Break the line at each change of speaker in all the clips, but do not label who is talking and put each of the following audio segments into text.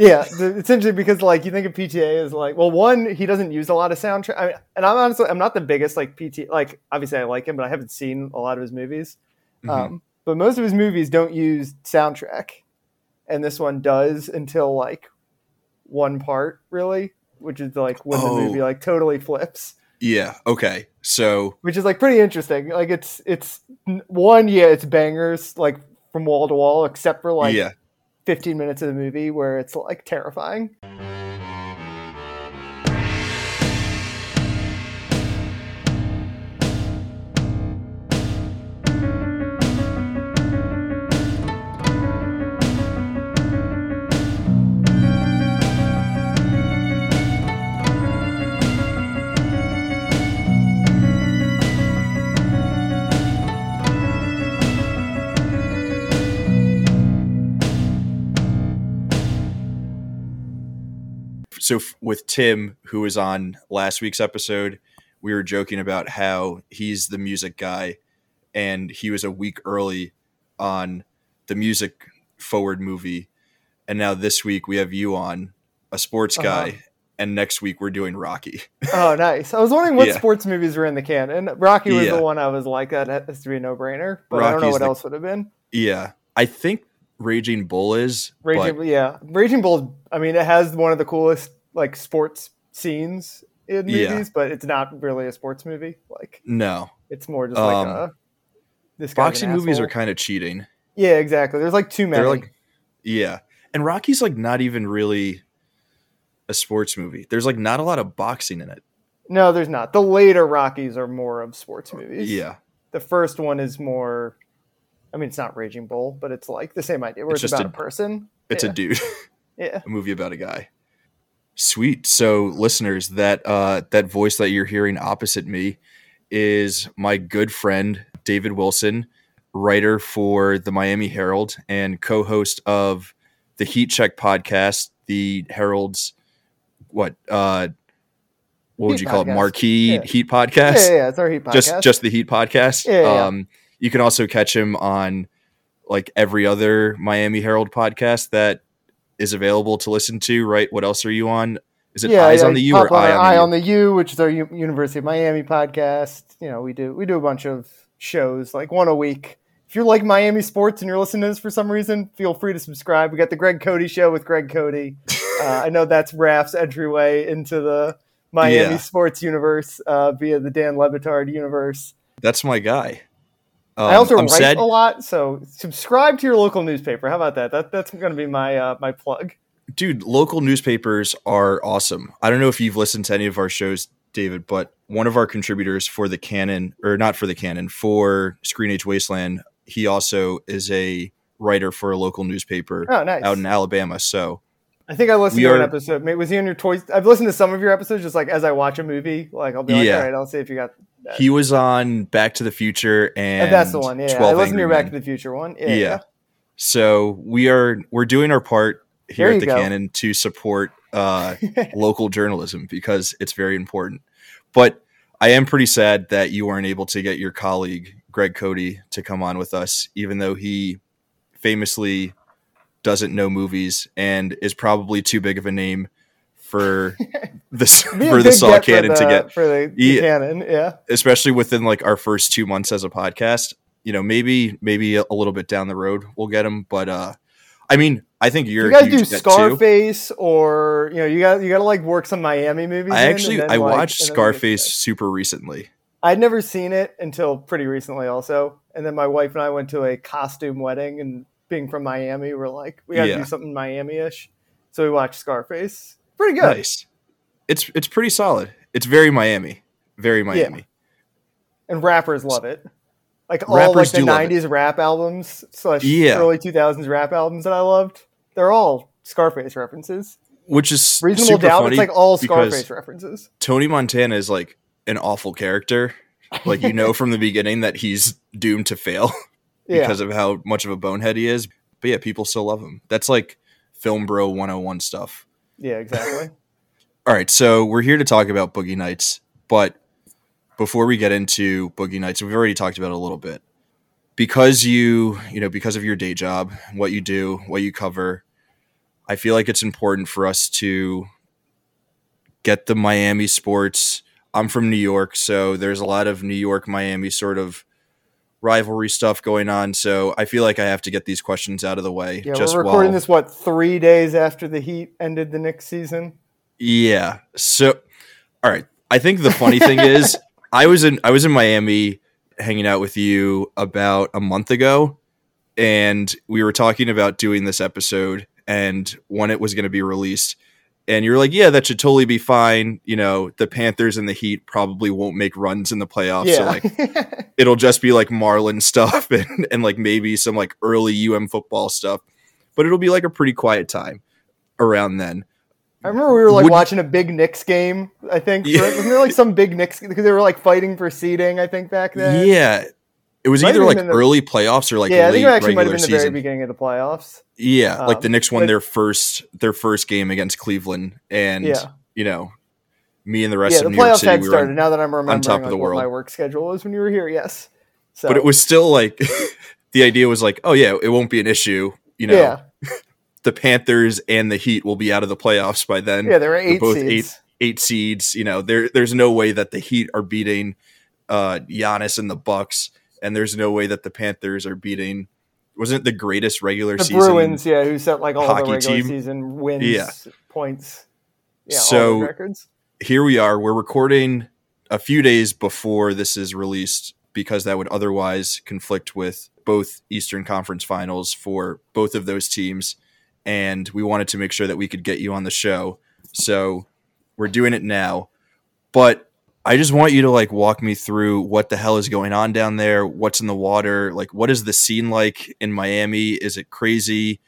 Yeah, the, essentially because like you think of PTA as like, well, one he doesn't use a lot of soundtrack, I mean, and I'm honestly I'm not the biggest like PT like obviously I like him, but I haven't seen a lot of his movies.
Mhm.
Um, but most of his movies don't use soundtrack, and this one does until like one part really, which is like when
Oh.
the movie like totally flips.
Yeah. Okay. So
which is like pretty interesting. Like it's it's one, yeah, it's bangers like from wall to wall, except for like
yeah.
15 minutes of the movie where it's like terrifying.
So f- with Tim, who was on last week's episode, we were joking about how he's the music guy, and he was a week early on the music forward movie, and now this week we have you on a sports
Uh-huh.
guy, and next week we're doing Rocky.
Oh, nice. I was wondering what
Yeah.
sports movies were in the can, and Rocky was
Yeah.
the one I was like, that has to be a no brainer, but I don't know what
the-
else would have been.
yeah, I think Raging Bull is,
Raging,
but
yeah, Raging Bull. I mean, it has one of the coolest like sports scenes in movies,
Yeah.
but it's not really a sports movie. Like
no,
it's more just
Um,
like a this
boxing movies are kind of cheating.
yeah, exactly. There's like too many.
They're like, yeah, and Rocky's like not even really a sports movie. There's like not a lot of boxing in it.
no, there's not. The later Rockies are more of sports movies.
Yeah,
the first one is more. I mean, it's not Raging Bull, but it's like the same idea where
It's
it's,
just
about a,
a-
person.
it's
yeah.
a dude.
Yeah.
a movie about a guy. Sweet. So, listeners, that uh, that voice that you're hearing opposite me is my good friend David Wilson, writer for the Miami Herald and co-host of the Heat Check podcast, the Herald's what uh, what would
Heat
you call it? Marquee
Yeah.
Heat podcast.
yeah, yeah, it's our Heat podcast.
Just just the Heat podcast.
Yeah, yeah, yeah.
Um, you can also catch him on like every other Miami Herald podcast that is available to listen to. Right? What else are you on? Is it yeah, Eyes on the U or Eye on the
Eye
U?
on the U, which is our U- University of Miami podcast. You know, we do we do a bunch of shows, like one a week. If you're like Miami sports and you're listening to this for some reason, feel free to subscribe. We got the Greg Cody show with Greg Cody. Uh, I know that's Raf's entryway into the Miami
Yeah.
sports universe uh, via the Dan Le Batard universe.
That's my guy. Um,
I also
I'm
write
sad.
a lot, so subscribe to your local newspaper. How about that? That that's going to be my uh, my plug.
dude, local newspapers are awesome. I don't know if you've listened to any of our shows, David, but one of our contributors for the Canon, or not for the Canon, for Screen Age Wasteland, he also is a writer for a local newspaper
Oh, nice.
out in Alabama. So
I think I listened to an episode. Maybe was he on your toys? I've listened to some of your episodes, just like as I watch a movie. Like I'll be like,
Yeah.
all right, I'll see if you got. That.
he was on Back to the Future and
And that's the one. Yeah, I
12
listened to
Angry
your Back to the Future one. Yeah,
Yeah.
yeah.
So we are we're doing our part here at the
go.
Canon to support uh, local journalism because it's very important. But I am pretty sad that you weren't able to get your colleague Greg Cody to come on with us, even though he famously doesn't know movies and is probably too big of a name for this for the Saw
cannon
Canon to get,
for the, the
Yeah.
canon. Yeah,
especially within like our first two months as a podcast. You know, maybe maybe a, little bit down the road we'll get him, but uh, I mean, I think you're
you guys
a huge
do
too.
Scarface, or you know, you got you got to like work some Miami movies.
I actually I
like-
watched Scarface super recently.
I'd never seen it until pretty recently, also. And then my wife and I went to a costume wedding, and being from Miami, we're like, we got to
Yeah.
do something Miami-ish. So we watched Scarface. Pretty good.
Nice. It's it's pretty solid. It's very Miami. Very Miami.
and rappers love it. Like all
Rappers
like the
do
'90s rap albums slash
Yeah.
early 2000s rap albums that I loved. They're all Scarface references.
Which is
Reasonable
super
Doubt.
funny
It's like all Scarface references.
Tony Montana is like an awful character. Like you know from the beginning that he's doomed to fail
Yeah,
because of how much of a bonehead he is. But yeah, people still love him. That's like film bro 101 stuff.
Yeah, exactly.
All right, so we're here to talk about Boogie Nights, but before we get into Boogie Nights, we've already talked about it a little bit. Because you, you know, because of your day job, what you do, what you cover, I feel like it's important for us to get the Miami sports. I'm from New York, so there's a lot of New York Miami sort of rivalry stuff going on. So I feel like I have to get these questions out of the way.
Yeah, just we're recording
while,
this what three days after the Heat ended the Knicks season.
Yeah. So, all right. I think the funny thing is, I was in I was in Miami hanging out with you about a month ago, and we were talking about doing this episode and when it was going to be released. And you're like, yeah, that should totally be fine. You know, the Panthers and the Heat probably won't make runs in the playoffs. Yeah. So like it'll just be like Marlin stuff and, and like maybe some like early UM football stuff. But it'll be like a pretty quiet time around then.
I remember we were like Would, watching a big Knicks game. I think yeah. wasn't there like some big Knicks because they were like fighting for seeding. I think back then.
Yeah, it was might either like the, early playoffs or like
yeah,
I think
it actually
might
have been
the very
beginning of the playoffs.
Yeah, um, like the Knicks won but, their first their first game against Cleveland, and yeah. you know, me and the rest
yeah,
of
the
New York City,
had
we
started. now that I'm remembering
on top
like,
of the world.
my work schedule was when you were here. Yes,
so. but it was still like the idea was like, oh yeah, it won't be an issue. You know, yeah. the Panthers and the Heat will be out of the playoffs by then.
Yeah, there are 8 both seeds.
eight eight seeds. You know, there there's no way that the Heat are beating uh Giannis and the Bucks and there's no way that the Panthers are beating. Wasn't the greatest regular season?
the
season?
Bruins, yeah, who set like all the regular team. season wins, yeah. points, yeah, so records.
Here we are. We're recording a few days before this is released because that would otherwise conflict with both Eastern Conference finals for both of those teams. And we wanted to make sure that we could get you on the show. So we're doing it now. But I just want you to like walk me through what the hell is going on down there, what's in the water, like what is the scene like in Miami? Is it crazy?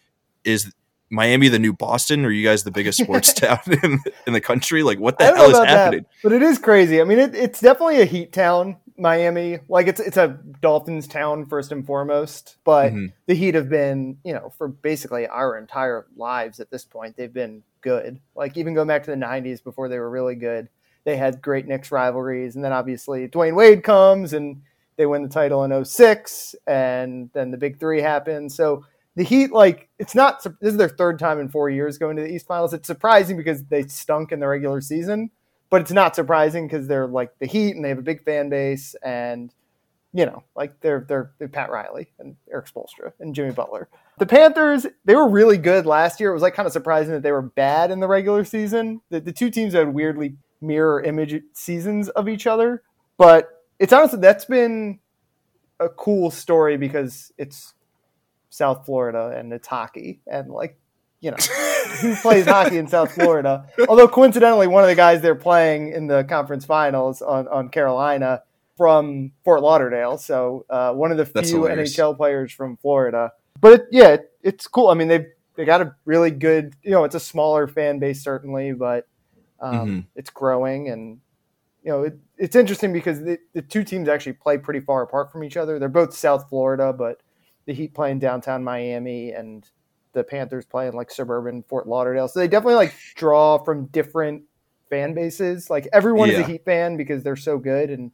Is Miami the new Boston? Or are you guys the biggest sports town in, in, the country? Like what the hell is happening? That,
but it is crazy. I mean, it, it's definitely a heat town, Miami. Like it's it's a Dolphins town first and foremost. But mm-hmm. the Heat have been, you know, for basically our entire lives at this point, they've been good. Like even going back to the '90s before they were really good they had great Knicks rivalries. And then obviously Dwyane Wade comes and they win the title in 06 and then the big three happens. So the Heat, like, it's not, this is their third time in four years going to the East Finals. It's surprising because they stunk in the regular season, but it's not surprising because they're like the Heat and they have a big fan base and, you know, like they're, they're, they're Pat Riley and Erik Spoelstra and Jimmy Butler. The Panthers, they were really good last year. It was like kind of surprising that they were bad in the regular season. The, the two teams had weirdly mirror image seasons of each other. But it's honestly that's been a cool story because it's South Florida and it's hockey and like you know who plays hockey in South Florida. Although coincidentally, one of the guys they're playing in the conference finals on, on Carolina from Fort Lauderdale, so uh, one of the few NHL players from Florida. But it, yeah, it, it's cool. I mean, they they got a really good. You know, it's a smaller fan base certainly, but um, mm-hmm. It's growing, and you know it, it's interesting because the, the two teams actually play pretty far apart from each other. They're both South Florida, but the Heat playing downtown Miami, and the Panthers playing like suburban Fort Lauderdale. So they definitely like draw from different fan bases. Like everyone yeah. is a Heat fan because they're so good, and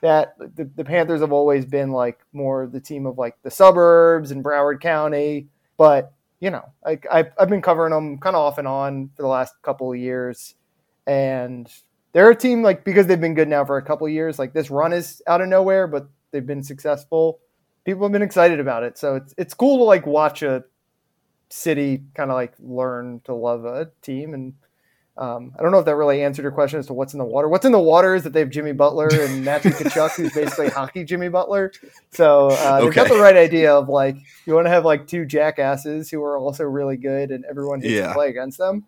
that the, the Panthers have always been like more the team of like the suburbs and Broward County, but you know, like I've, I've been covering them kind of off and on for the last couple of years and they're a team like because they've been good now for a couple years. Like this run is out of nowhere, but they've been successful. People have been excited about it, so it's it's cool to like watch a city kind of like learn to love a team. And um, I don't know if that really answered your question as to what's in the water. What's in the water is that they have Jimmy Butler and Matthew Tkachuk, who's basically hockey Jimmy Butler. So uh, they've got the right idea of like you want to have like two jackasses who are also really good, and everyone hates yeah. to play against them.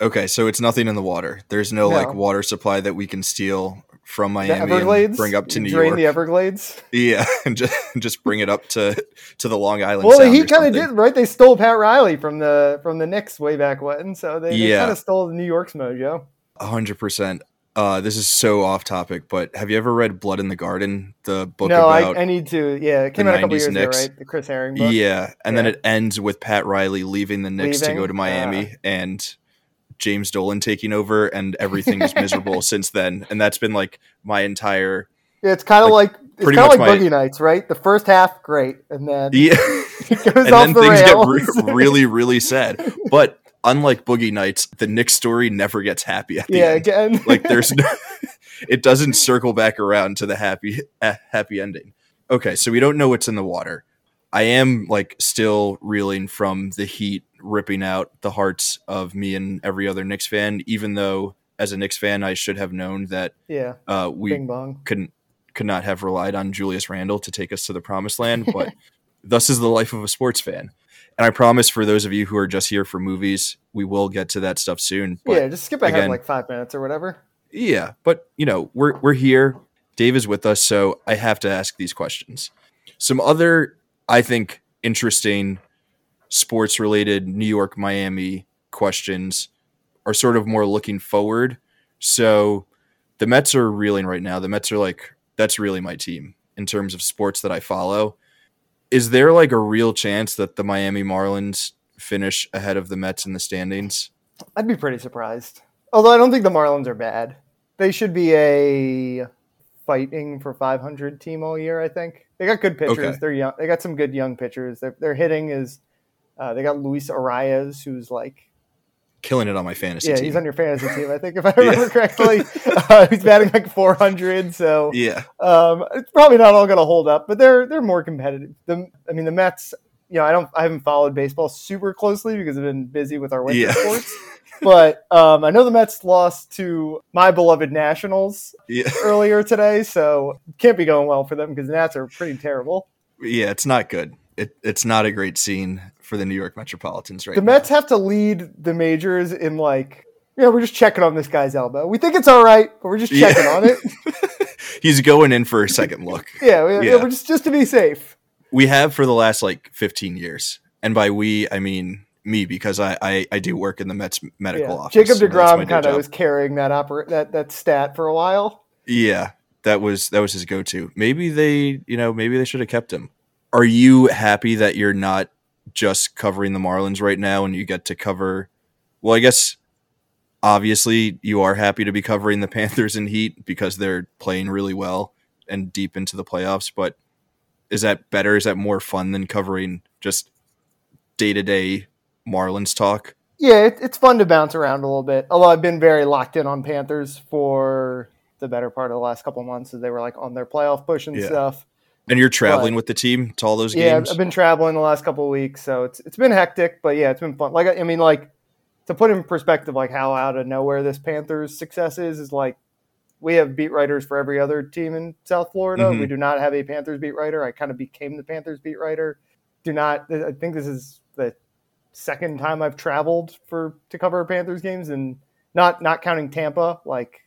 Okay, so it's nothing in the water. There's no, no. like water supply that we can steal from Miami and bring up to New
drain
York.
the Everglades.
Yeah, and just just bring it up to to the Long Island.
Well, he kind of did right. They stole Pat Riley from the from the Knicks way back when, so they, they yeah. kind of stole New York's mojo.
hundred percent. Uh, this is so off topic, but have you ever read Blood in the Garden, the book
no,
about?
I, I need to. Yeah, it came out a couple years Knicks. ago, right? The Chris Herring book.
Yeah, and yeah. then it ends with Pat Riley leaving the Knicks leaving? to go to Miami, uh, and James Dolan taking over, and everything is miserable since then. And that's been like my entire.
It's kind of like, like it's kind of like my, Boogie Nights, right? The first half, great, and then
yeah,
it goes and off then the
things
rails.
get re- really, really sad. But unlike Boogie Nights, the Knicks story never gets happy at the
Yeah,
end.
again.
Like there's no, it doesn't circle back around to the happy uh, happy ending. Okay, so we don't know what's in the water. I am like still reeling from the heat ripping out the hearts of me and every other Knicks fan, even though as a Knicks fan I should have known that
yeah,
uh, we couldn't could not have relied on Julius Randle to take us to the promised land, but thus is the life of a sports fan. And I promise for those of you who are just here for movies, we will get to that stuff soon. But
yeah, just skip ahead
again-
like five minutes or whatever.
yeah, but you know, we're we're here. Dave is with us, so I have to ask these questions. Some other, I think, interesting sports related New York Miami questions are sort of more looking forward. So the Mets are reeling right now. The Mets are like, that's really my team in terms of sports that I follow. Is there like a real chance that the Miami Marlins finish ahead of the Mets in the standings?
I'd be pretty surprised. Although I don't think the Marlins are bad. They should be a fighting for 500 team all year. I think they got good pitchers.
Okay.
They're young. They got some good young pitchers. Their, their hitting is. Uh, they got Luis Arraez, who's like
Killing it on my fantasy
yeah,
team.
he's on your fantasy team. I think if I remember correctly, uh, he's batting like 400. So
yeah.
um, it's probably not all going to hold up, but they're they're more competitive. The I mean the Mets. You know, I don't I haven't followed baseball super closely because I've been busy with our winter
Yeah.
sports. But um, I know the Mets lost to my beloved Nationals
Yeah.
earlier today, so can't be going well for them because the Nats are pretty terrible.
Yeah, it's not good. It, it's not a great scene for the New York Metropolitans right
The
now.
Mets have to lead the majors in like, know, we're just checking on this guy's elbow. We think it's all right, but we're just
Yeah.
checking on it.
He's going in for a second look.
Yeah, we,
Yeah.
we're just just to be safe.
We have for the last like 15 years. And by we, I mean me because I, I, I do work in the Mets medical
Yeah.
office.
Jacob deGrom kind of was carrying that oper- that that stat for a while.
Yeah, that was that was his go-to. Maybe they, you know, maybe they should have kept him. Are you happy that you're not just covering the Marlins right now and you get to cover well, I guess obviously you are happy to be covering the Panthers and Heat because they're playing really well and deep into the playoffs, but is that better? Is that more fun than covering just day-to-day Marlins talk?
Yeah, it, it's fun to bounce around a little bit. Although I've been very locked in on Panthers for the better part of the last couple months, as they were like on their playoff push and
Yeah.
stuff.
And you're traveling with the team to all those games? Yeah?
I've been traveling the last couple of weeks, so it's it's been hectic, but yeah, it's been fun. Like I mean, like to put in perspective, like how out of nowhere this Panthers success is, is like we have beat writers for every other team in South Florida.
Mhm.
We do not have a Panthers beat writer. I kind of became the Panthers beat writer. Do not. I think this is the second time I've traveled for to cover Panthers games, and not not counting Tampa. Like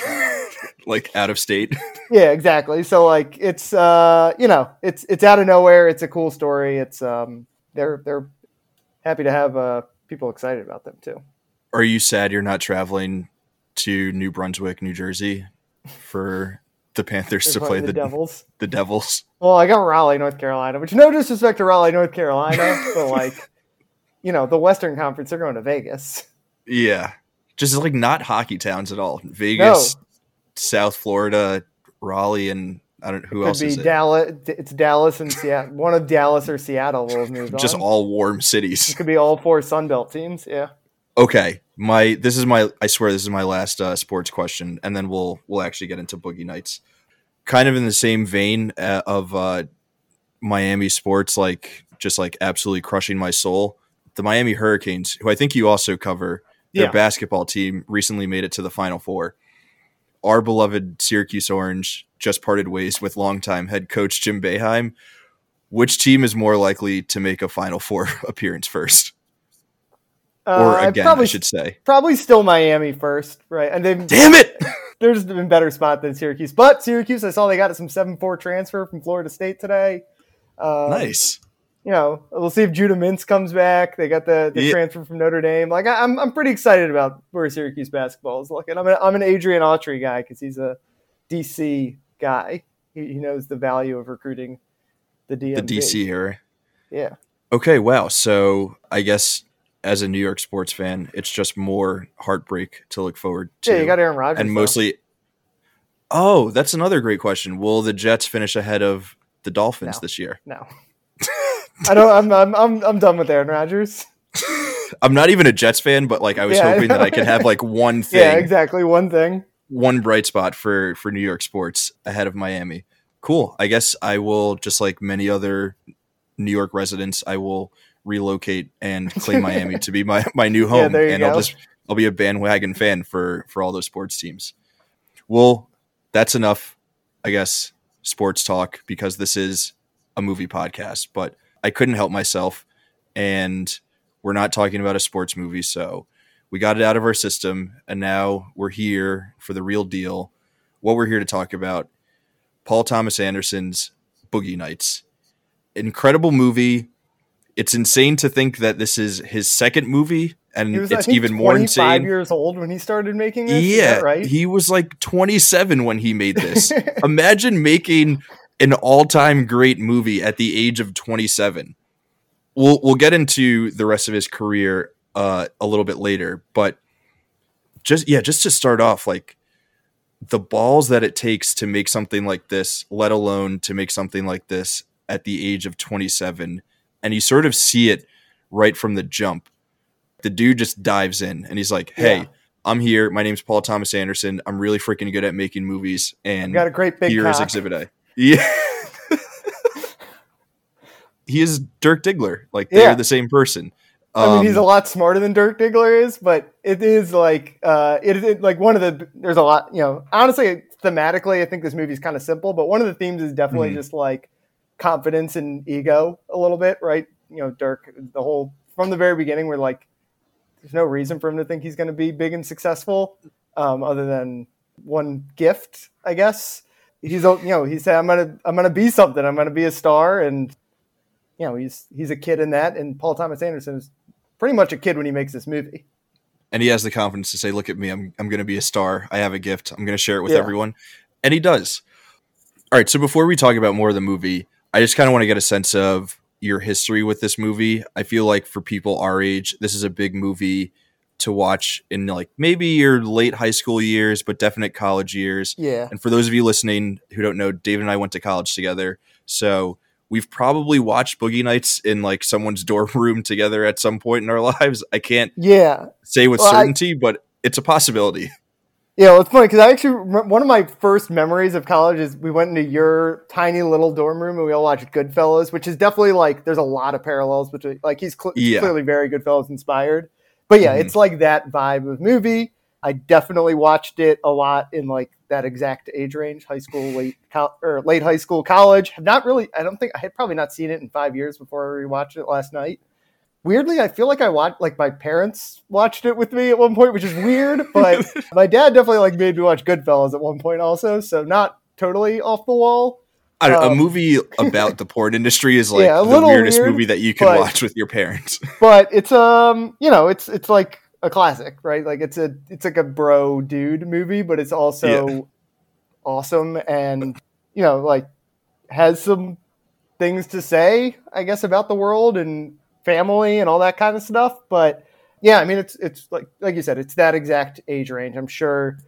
like out of state.
yeah, exactly. So like it's uh you know it's it's out of nowhere. It's a cool story. It's um they're they're happy to have uh people excited about them too.
Are you sad you're not traveling to New Brunswick, New Jersey for the Panthers to play
playing
the,
Devils.
the Devils?
Well, I got Raleigh, North Carolina, which no disrespect to Raleigh, North Carolina, but like you know the Western Conference, they're going to Vegas.
Yeah. Just like not hockey towns at all. Vegas,
No.
South Florida, Raleigh, and I don't who
Could
else
be
is it?
Dallas. It's Dallas and Seattle. One of Dallas or Seattle will have moved
Just
on.
all warm cities.
It could be all four Sunbelt teams. Yeah.
Okay. My this is my I swear this is my last uh, sports question, and then we'll we'll actually get into Boogie Nights. Kind of in the same vein uh, of uh, Miami sports, like just like absolutely crushing my soul. The Miami Hurricanes, who I think you also cover, their
Yeah.
basketball team recently made it to the Final Four. Our beloved Syracuse Orange just parted ways with longtime head coach Jim Boeheim. Which team is more likely to make a Final Four appearance first, or
Uh, I'd
again,
probably
I should say?
probably still Miami first, right? And they've
Damn it!
there's been better spot than Syracuse, but Syracuse, I saw they got some seven four transfer from Florida State today. Um,
nice.
You know, we'll see if Judah Mintz comes back. They got the, the
Yeah.
transfer from Notre Dame. Like I, I'm, I'm pretty excited about where Syracuse basketball is looking. I'm an, I'm an Adrian Autry guy because he's a DC guy. He, he knows the value of recruiting the DMV.
The DC area.
Yeah.
Okay, wow. So I guess as a New York sports fan, it's just more heartbreak to look forward to.
Yeah, you got Aaron Rodgers.
and
though.
mostly. Oh, that's another great question. Will the Jets finish ahead of the Dolphins
No.
this year?
No. I don't. I'm, I'm. I'm. I'm done with Aaron Rodgers.
I'm not even a Jets fan, but like I was
Yeah.
hoping that I could have like one thing,
Yeah, exactly. One thing.
one bright spot for for New York sports ahead of Miami. Cool. I guess I will just like many other New York residents, I will relocate and claim Miami to be my my new home,
you
and I'll just I'll be a bandwagon fan for for all those sports teams. Well, that's enough, I guess, sports talk because this is a movie podcast. But I couldn't help myself, and we're not talking about a sports movie, so we got it out of our system, and now we're here for the real deal. What we're here to talk about: Paul Thomas Anderson's Boogie Nights. Incredible movie. It's insane to think that this is his second movie, and
was,
it's even more
25
insane.
years old when he started making this.
Yeah,
right?
he was like 27 when he made this. Imagine making an all-time great movie at the age of 27. We'll we'll get into the rest of his career uh, a little bit later, but just yeah, just to start off, like the balls that it takes to make something like this, let alone to make something like this at the age of 27, and you sort of see it right from the jump. The dude just dives in and he's like, "Hey,
Yeah.
I'm here. My name's Paul Thomas Anderson. I'm really freaking good at making movies, and
got a great big
here is
cock.
Exhibit A." Yeah. he is Dirk Diggler. Like they're the same person.
I mean, he's a
Um,
lot smarter than Dirk Diggler is, but it is like uh, it is like one of the. There's a lot, you know. Honestly, thematically, I think this movie's kind of simple, but one of the themes is definitely
Mhm.
just like confidence and ego a little bit, right? You know, Dirk, the whole from the very beginning, we're like, there's no reason for him to think he's going to be big and successful, um, other than one gift, I guess. He's, you know, he said, "I'm gonna, I'm gonna be something. I'm gonna be a star," and you know, he's he's a kid in that. And Paul Thomas Anderson is pretty much a kid when he makes this movie.
and he has the confidence to say, "Look at me. I'm I'm going to be a star. I have a gift. I'm going to share it with
Yeah.
everyone," and he does. All right. So before we talk about more of the movie, I just kind of want to get a sense of your history with this movie. I feel like for people our age, this is a big movie to watch in like maybe your late high school years, but definite college years.
Yeah,
And for those of you listening who don't know, David and I went to college together. So we've probably watched Boogie Nights in like someone's dorm room together at some point in our lives. I can't
yeah,
say with
Well, I-
certainty, but it's a possibility.
yeah. Well, it's funny because I actually one of my first memories of college is we went into your tiny little dorm room and we all watched Goodfellas, which is definitely like there's a lot of parallels between like he's cl-
Yeah.
clearly very Goodfellas inspired. But yeah,
Mhm.
it's like that vibe of movie. I definitely watched it a lot in like that exact age range, high school, late col- or late high school, college. Have not really. I don't think I had probably not seen it in five years before I rewatched it last night. Weirdly, I feel like I watched like my parents watched it with me at one point, which is weird. But my dad definitely like made me watch Goodfellas at one point also, so not totally off the wall.
Don't- a
Um,
movie about the porn industry is like
Yeah, a
the weirdest
weird,
movie that you can
but-
watch with your parents.
But it's um, you know, it's it's like a classic, right? Like it's a it's like a bro dude movie, but it's also awesome and you know, like has some things to say, I guess, about the world and family and all that kind of stuff. But yeah, I mean, it's it's like like you said, it's that exact age range. I'm sure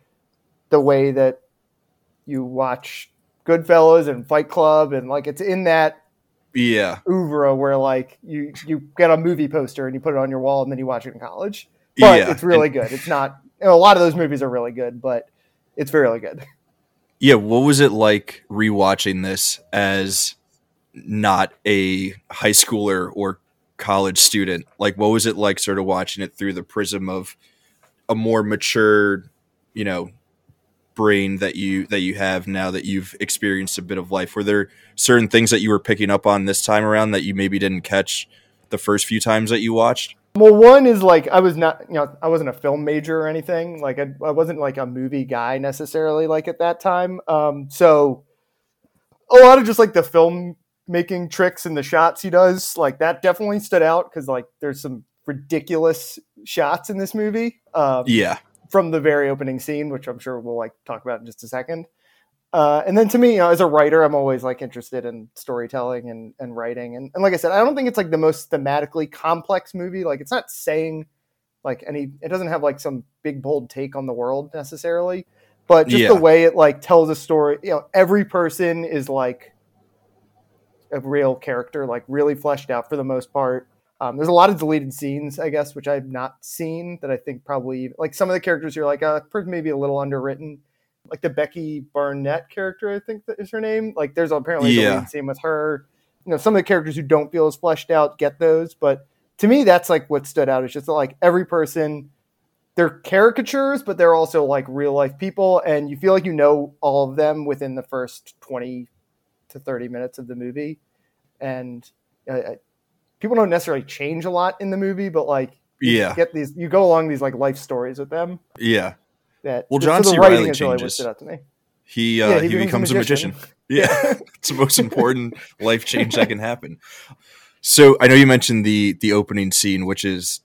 the way that you watch Goodfellas and Fight Club and like it's in that
yeah,
oeuvre where like you you get a movie poster and you put it on your wall and then you watch it in college. But
yeah,
it's really good. It's not you know, a lot of those movies are really good, but it's really good.
yeah. What was it like rewatching this as not a high schooler or college student? Like, what was it like, sort of watching it through the prism of a more mature, you know, brain that you that you have now that you've experienced a bit of life? Were there certain things that you were picking up on this time around that you maybe didn't catch the first few times that you watched?
Well, one is like I was not, you know, I wasn't a film major or anything. Like I, I wasn't like a movie guy necessarily. Like at that time, um, so a lot of just like the film making tricks and the shots he does, like that definitely stood out because like there's some ridiculous shots in this movie. Um,
Yeah,
from the very opening scene, which I'm sure we'll like talk about in just a second. Uh, and then to me, you know, as a writer, I'm always like interested in storytelling and, and writing. And, and like I said, I don't think it's like the most thematically complex movie. Like it's not saying like any, it doesn't have like some big bold take on the world necessarily, but just
Yeah.
the way it like tells a story, you know, every person is like a real character, like really fleshed out for the most part. Um, there's a lot of deleted scenes, I guess, which I've not seen that I think probably like some of the characters you're like, uh, maybe a little underwritten. Like the Becky Barnett character, I think that is her name. Like there's apparently a
Yeah.
deleted scene with her. You know, some of the characters who don't feel as fleshed out get those, but to me, that's like what stood out. It's just that, like every person, they're caricatures, but they're also like real life people, and you feel like you know all of them within the first twenty to thirty minutes of the movie, and uh, people don't necessarily change a lot in the movie, but like you
Yeah.
get these, you go along these like life stories with them.
Yeah.
That
Well,
so
John
the
C.
writing
Reilly
is really what stood out to me.
He uh,
Yeah,
he,
he becomes
becomes
a
a magician.
magician.
Yeah. it's the most important life change that can happen. So I know you mentioned the the opening scene, which is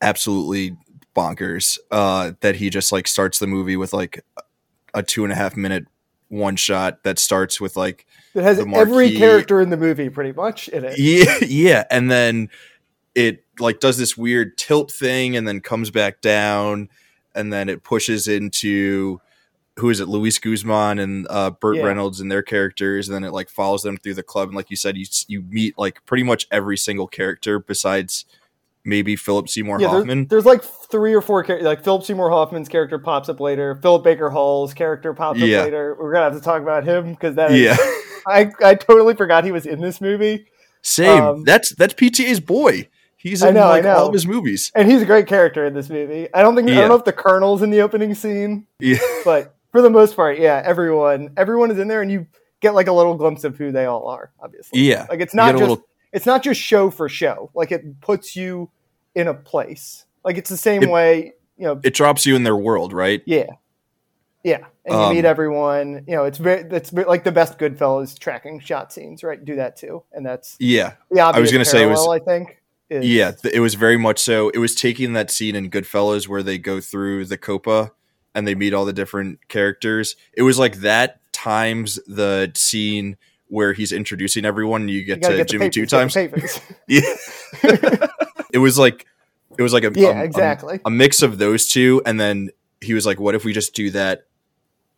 absolutely bonkers. Uh, that he just like starts the movie with like a two and a half minute one shot that starts with like
It has every character in the movie pretty much in it.
yeah yeah and then it like does this weird tilt thing and then comes back down and then it pushes into who is it luis guzman and uh burt
Yeah.
reynolds and their characters and then it like follows them through the club and like you said you you meet like pretty much every single character besides maybe philip seymour
Yeah,
hoffman
there's like three or four characters. Like Philip Seymour Hoffman's character pops up later. Philip Baker Hall's character pops
Yeah.
up later. We're gonna have to talk about him because that is,
yeah
I I totally forgot he was in this movie,
same
Um,
that's that's pta's boy he's in
know,
like all of his movies
and he's a great character in this movie. I don't think I don't know if the Colonel's in the opening scene,
yeah
but for the most part, yeah, everyone everyone is in there, and you get like a little glimpse of who they all are. Obviously,
yeah
like it's not just
little
it's not just show for show. Like it puts you in a place. Like it's the same
It-
way, you know,
it drops you in their world right
Yeah, yeah, and you
Um,
meet everyone. You know, it's very it's very, like the best Goodfellas tracking shot scenes, right? Do that too, and that's
yeah
the was
gonna say it was-
I think. is-
Yeah, it was very much so. It was taking that scene in Goodfellas where they go through the Copa and they meet all the different characters. It was like that times the scene where he's introducing everyone and you
you
get
gotta get
Jimmy
papers,
two times. Yeah. it was like it was like a
yeah,
a- a-
exactly.
a mix of those two and then he was like what if we just do that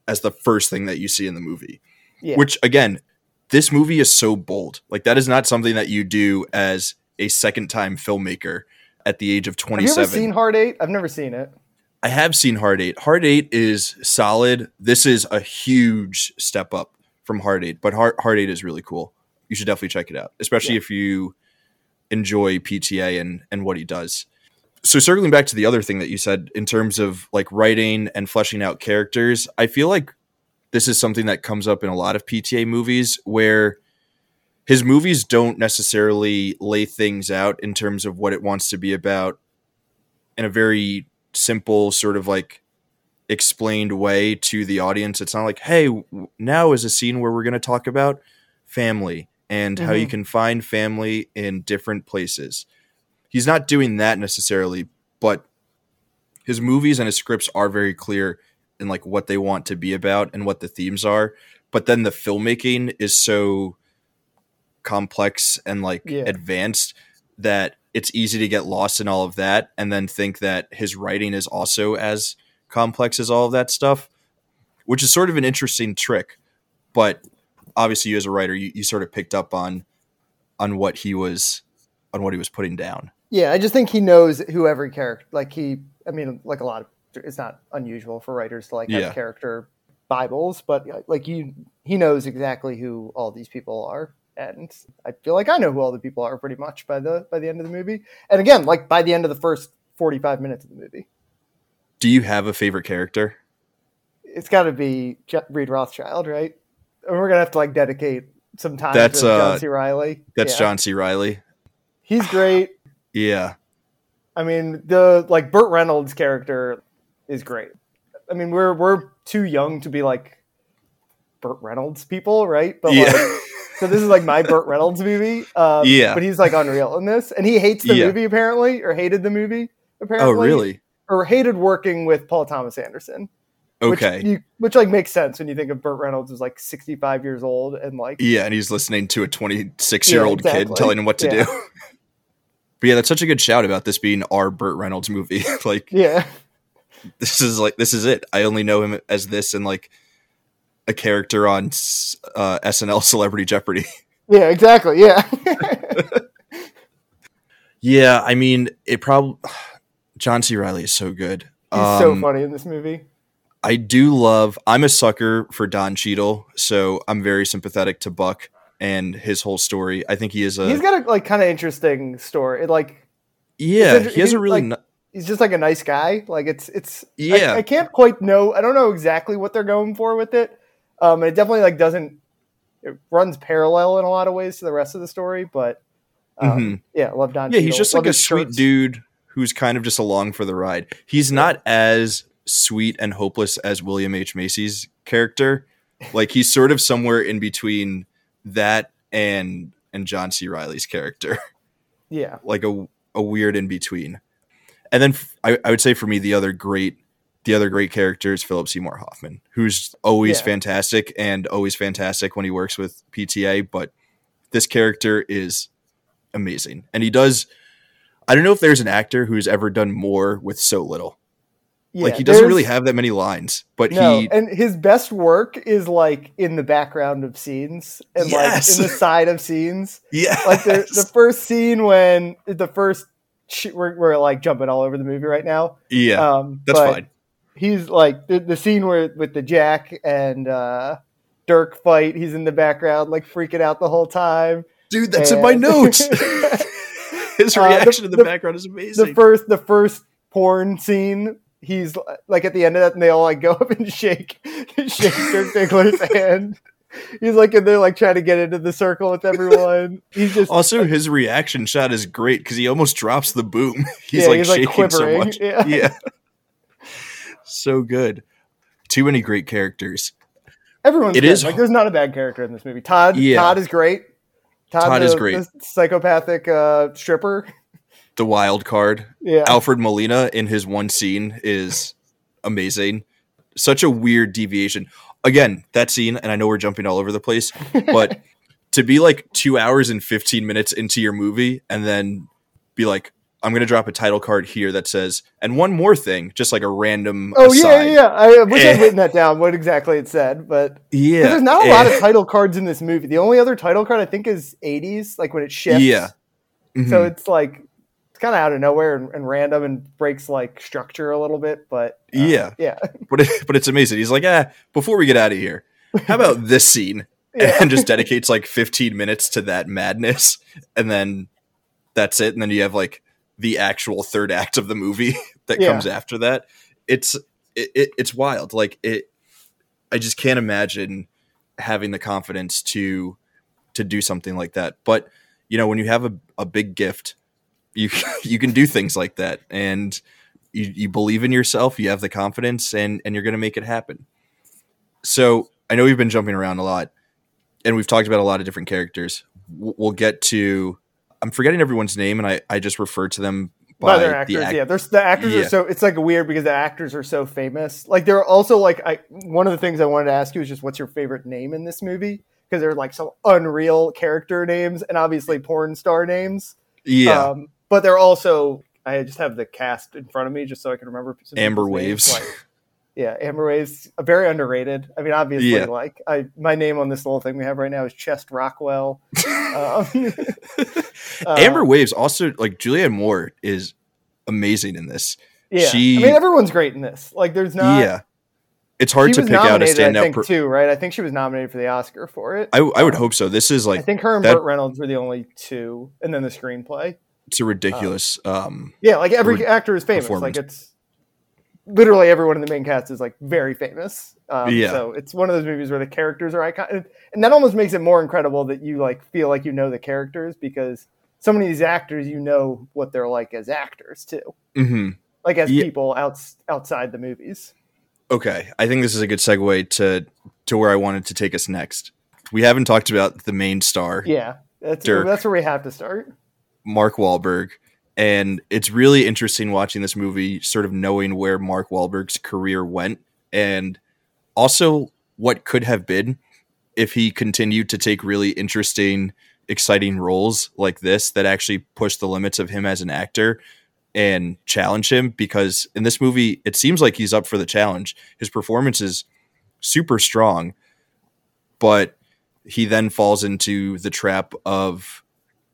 as the first thing that you see in the movie
yeah,
which again this movie is so bold like that is not something that you do as a second time filmmaker at the age of
have you ever
27
seen Hard Eight? I've never seen it.
i have seen hard eight hard eight is solid this is a huge step up from hard eight but hard, hard eight is really cool you should definitely check it out especially
Yeah.
if you enjoy pta and and what he does. So circling back to the other thing that you said in terms of like writing and fleshing out characters i feel like this is something that comes up in a lot of pta movies where his movies don't necessarily lay things out in terms of what it wants to be about in a very simple sort of like explained way to the audience. It's not like hey now is a scene where we're going to talk about family and how you
Mhm.
can find family in different places he's not doing that necessarily but his movies and his scripts are very clear in like what they want to be about and what the themes are but then the filmmaking is so complex and like
Yeah.
advanced that it's easy to get lost in all of that and then think that his writing is also as complex as all of that stuff which is sort of an interesting trick but obviously you as a writer you, you sort of picked up on on what he was on what he was putting down
Yeah, I just think he knows who every character. Like he, I mean, like a lot of, it's not unusual for writers to like
Yeah.
have character bibles, but uh, like you, he knows exactly who all these people are, and I feel like I know who all the people are pretty much by the by the end of the movie. And again, like by the end of the first forty five minutes of the movie,
do you have a favorite character
it's got to be Reed Rothschild, right? And we're gonna have to like dedicate some time
That's,
to
uh,
John C. Reilly.
that's
Yeah.
john c reilly
He's great.
yeah
I mean, the like Burt Reynolds character is great. I mean, we're we're too young to be like Burt Reynolds people, right? But
yeah
like, so this is like my Burt Reynolds movie. Um,
Yeah.
but he's like unreal in this, and he hates the
Yeah.
movie apparently, or hated the movie apparently.
oh really
Or hated working with Paul Thomas Anderson. Which
okay
you, which like makes sense when you think of Burt Reynolds as like sixty five years old and like
Yeah, and he's listening to a 26 year old kid telling him what to
Yeah.
do. but yeah, that's such a good shout about this being our Burt Reynolds movie. like
yeah,
this is like this is it. I only know him as this and like a character on uh, SNL Celebrity Jeopardy.
yeah, exactly, yeah.
Yeah, I mean, it probably John C. Reilly is so good.
He's so funny in this movie.
I do love. I'm a sucker for Don Cheadle, so I'm very sympathetic to Buck and his whole story. I think he is a.
He's got a like kind of interesting story. It, like
yeah, he has a really.
Like, he's just like a nice guy. Like it's it's.
Yeah,
I, I, can't quite know. I don't know exactly what they're going for with it. Um, and it definitely like doesn't. It runs parallel in a lot of ways to the rest of the story, but um, mm-hmm. yeah, I love Don.
Yeah, Cheadle. he's just love like a sweet shirts. dude who's kind of just along for the ride. He's not as sweet and hopeless as William H. Macy's character. Like he's sort of somewhere in between that and and John C. Reilly's character.
Yeah.
Like a a weird in between. And then f- I, I would say for me the other great the other great character is Philip Seymour Hoffman, who's always yeah. fantastic and always fantastic when he works with PTA, but this character is amazing. And he does I don't know if there's an actor who's ever done more with so little. Yeah, like he doesn't really have that many lines, but no, he
and his best work is like in the background of scenes and yes. like in the side of scenes.
Yeah,
like the, the first scene when the first we're, we're like jumping all over the movie right now.
Yeah, um, that's fine.
He's like the, the scene where with the Jack and uh, Dirk fight. He's in the background, like freaking out the whole time.
Dude, that's and... in my notes. His reaction uh, the, in the, the, background is amazing.
The first, the first porn scene. He's like at the end of that, and they all like go up and shake, shake Dirk Diggler's hand. He's like, in they're like trying to get into the circle with everyone. He's just
also his reaction shot is great because he almost drops the boom. He's yeah, like he's shaking like so much. Yeah. yeah, so good. Too many great characters.
Everyone's it good. is like there's not a bad character in this movie. Todd, yeah. Todd is great.
Todd, Todd the, is great.
psychopathic uh, stripper.
The wild card.
Yeah.
Alfred Molina in his one scene is amazing. Such a weird deviation. Again, that scene, and I know we're jumping all over the place, but to be like two hours and 15 minutes into your movie and then be like, I'm going to drop a title card here that says, and one more thing, just like a random.
Oh, aside. yeah, yeah. I wish I'd written that down, what exactly it said. But
yeah.
There's not a lot of title cards in this movie. The only other title card I think is 80s, like when it shifts.
Yeah.
Mm-hmm. So it's like, it's kind of out of nowhere and, and, random and breaks like structure a little bit. But
uh, yeah.
Yeah.
But, it, but it's amazing. He's like, ah, before we get out of here, how about this scene? yeah. And just dedicates like 15 minutes to that madness. And then that's it. And then you have like, the actual third act of the movie that yeah. comes after that. It's it, it, it's wild. Like it, I just can't imagine having the confidence to to do something like that. But you know, when you have a, a big gift, you you can do things like that, and you you believe in yourself. You have the confidence, and and you're going to make it happen. So I know we've been jumping around a lot, and we've talked about a lot of different characters. We'll get to I'm forgetting everyone's name, and I, I just refer to them by, by
their actors. The act- yeah, there's the actors yeah. are so it's like weird because the actors are so famous. Like they're also like I one of the things I wanted to ask you is just what's your favorite name in this movie because they're like some unreal character names and obviously porn star names.
Yeah, um,
but they're also I just have the cast in front of me just so I can remember.
Amber Waves.
Like, yeah, Amber Waves, very underrated. I mean, obviously, yeah. like I, my name on this little thing we have right now is Chest Rockwell. um,
uh, Amber Waves also like Julianne Moore is amazing in this.
Yeah, she, I mean, everyone's great in this. Like, there's not.
Yeah, it's hard to pick out a standout. I
think per- too, right? I think she was nominated for the Oscar for it.
I, I would hope so. This is like
I think her and that, Burt Reynolds were the only two, and then the screenplay.
It's a ridiculous. Um, um
yeah, like every actor is famous. Like it's literally everyone in the main cast is like very famous. Um, yeah. So it's one of those movies where the characters are iconic, and that almost makes it more incredible that you like feel like you know the characters because so many of these actors you know what they're like as actors too,
mm-hmm.
like as yeah. people out, outside the movies.
Okay, I think this is a good segue to to where I wanted to take us next. We haven't talked about the main star.
Yeah, that's Dirk, that's where we have to start.
Mark Wahlberg and it's really interesting watching this movie, sort of knowing where Mark Wahlberg's career went, and also what could have been if he continued to take really interesting, exciting roles like this that actually push the limits of him as an actor and challenge him. Because in this movie, it seems like he's up for the challenge. His performance is super strong, but he then falls into the trap of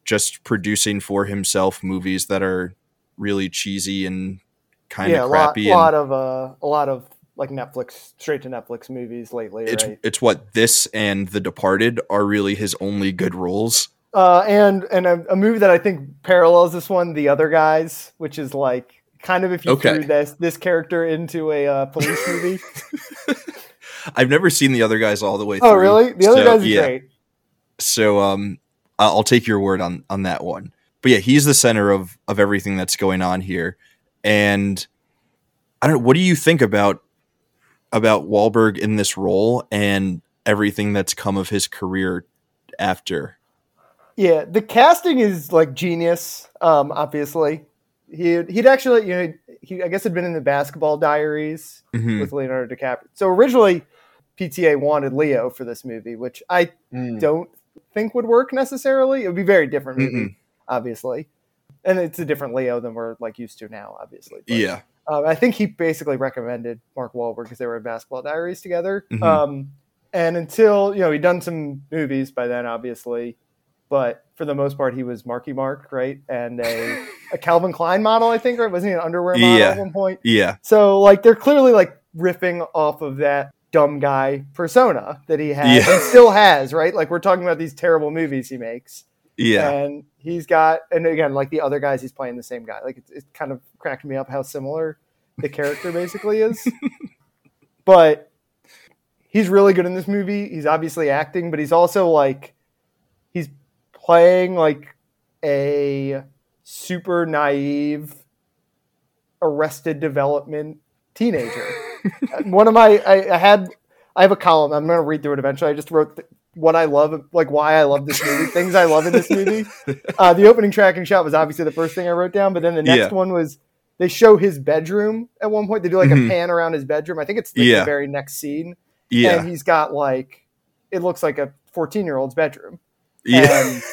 just producing for himself movies that are really cheesy and kind
yeah,
of
a lot,
crappy.
lot of uh, a lot of like Netflix, straight to Netflix movies lately,
it's
right?
it's what this and The Departed are really his only good roles.
Uh, and and a, a movie that I think parallels this one, The Other Guys, which is like kind of if you
Okay.
threw this this character into a uh, police movie.
I've never seen the other guys all the way through.
oh, really? The Other
so,
Guys is
yeah.
great.
So um, I'll take your word on on that one. But yeah, he's the center of of everything that's going on here. And I don't. What do you think about about Wahlberg in this role and everything that's come of his career after?
Yeah, the casting is like genius. Um, obviously, he he'd actually you know he I guess had been in the Basketball Diaries
Mhm.
with Leonardo DiCaprio. So originally, PTA wanted Leo for this movie, which I
Mm.
don't think would work necessarily. It would be very different movie,
Mm-mm.
obviously, and it's a different Leo than we're like used to now, obviously. But,
Yeah.
uh, I think he basically recommended Mark Wahlberg because they were in Basketball Diaries together.
Mhm.
Um, and until you know he'd done some movies by then, obviously, but for the most part he was Marky Mark, right? And a, a Calvin Klein model, I think, right? Wasn't he an underwear model
Yeah.
at one point?
Yeah.
So like they're clearly like riffing off of that dumb guy persona that he has
Yeah.
and still has, right? Like we're talking about these terrible movies he makes.
Yeah.
And he's got and again, like the other guys, he's playing the same guy. Like it, it kind of cracked me up how similar the character basically is. but he's really good in this movie. He's obviously acting, but he's also like he's playing like a super naive arrested development teenager. One of my I, I had I have a column. I'm going to read through it eventually. I just wrote th- what I love, like why I love this movie, things I love in this movie. Uh, the opening tracking shot was obviously the first thing I wrote down, but then the next
Yeah.
one was they show his bedroom at one point. They do like
Mhm.
a pan around his bedroom. I think it's like
Yeah.
the very next scene,
Yeah.
and he's got like it looks like a 14 year old's bedroom.
Yeah.
And-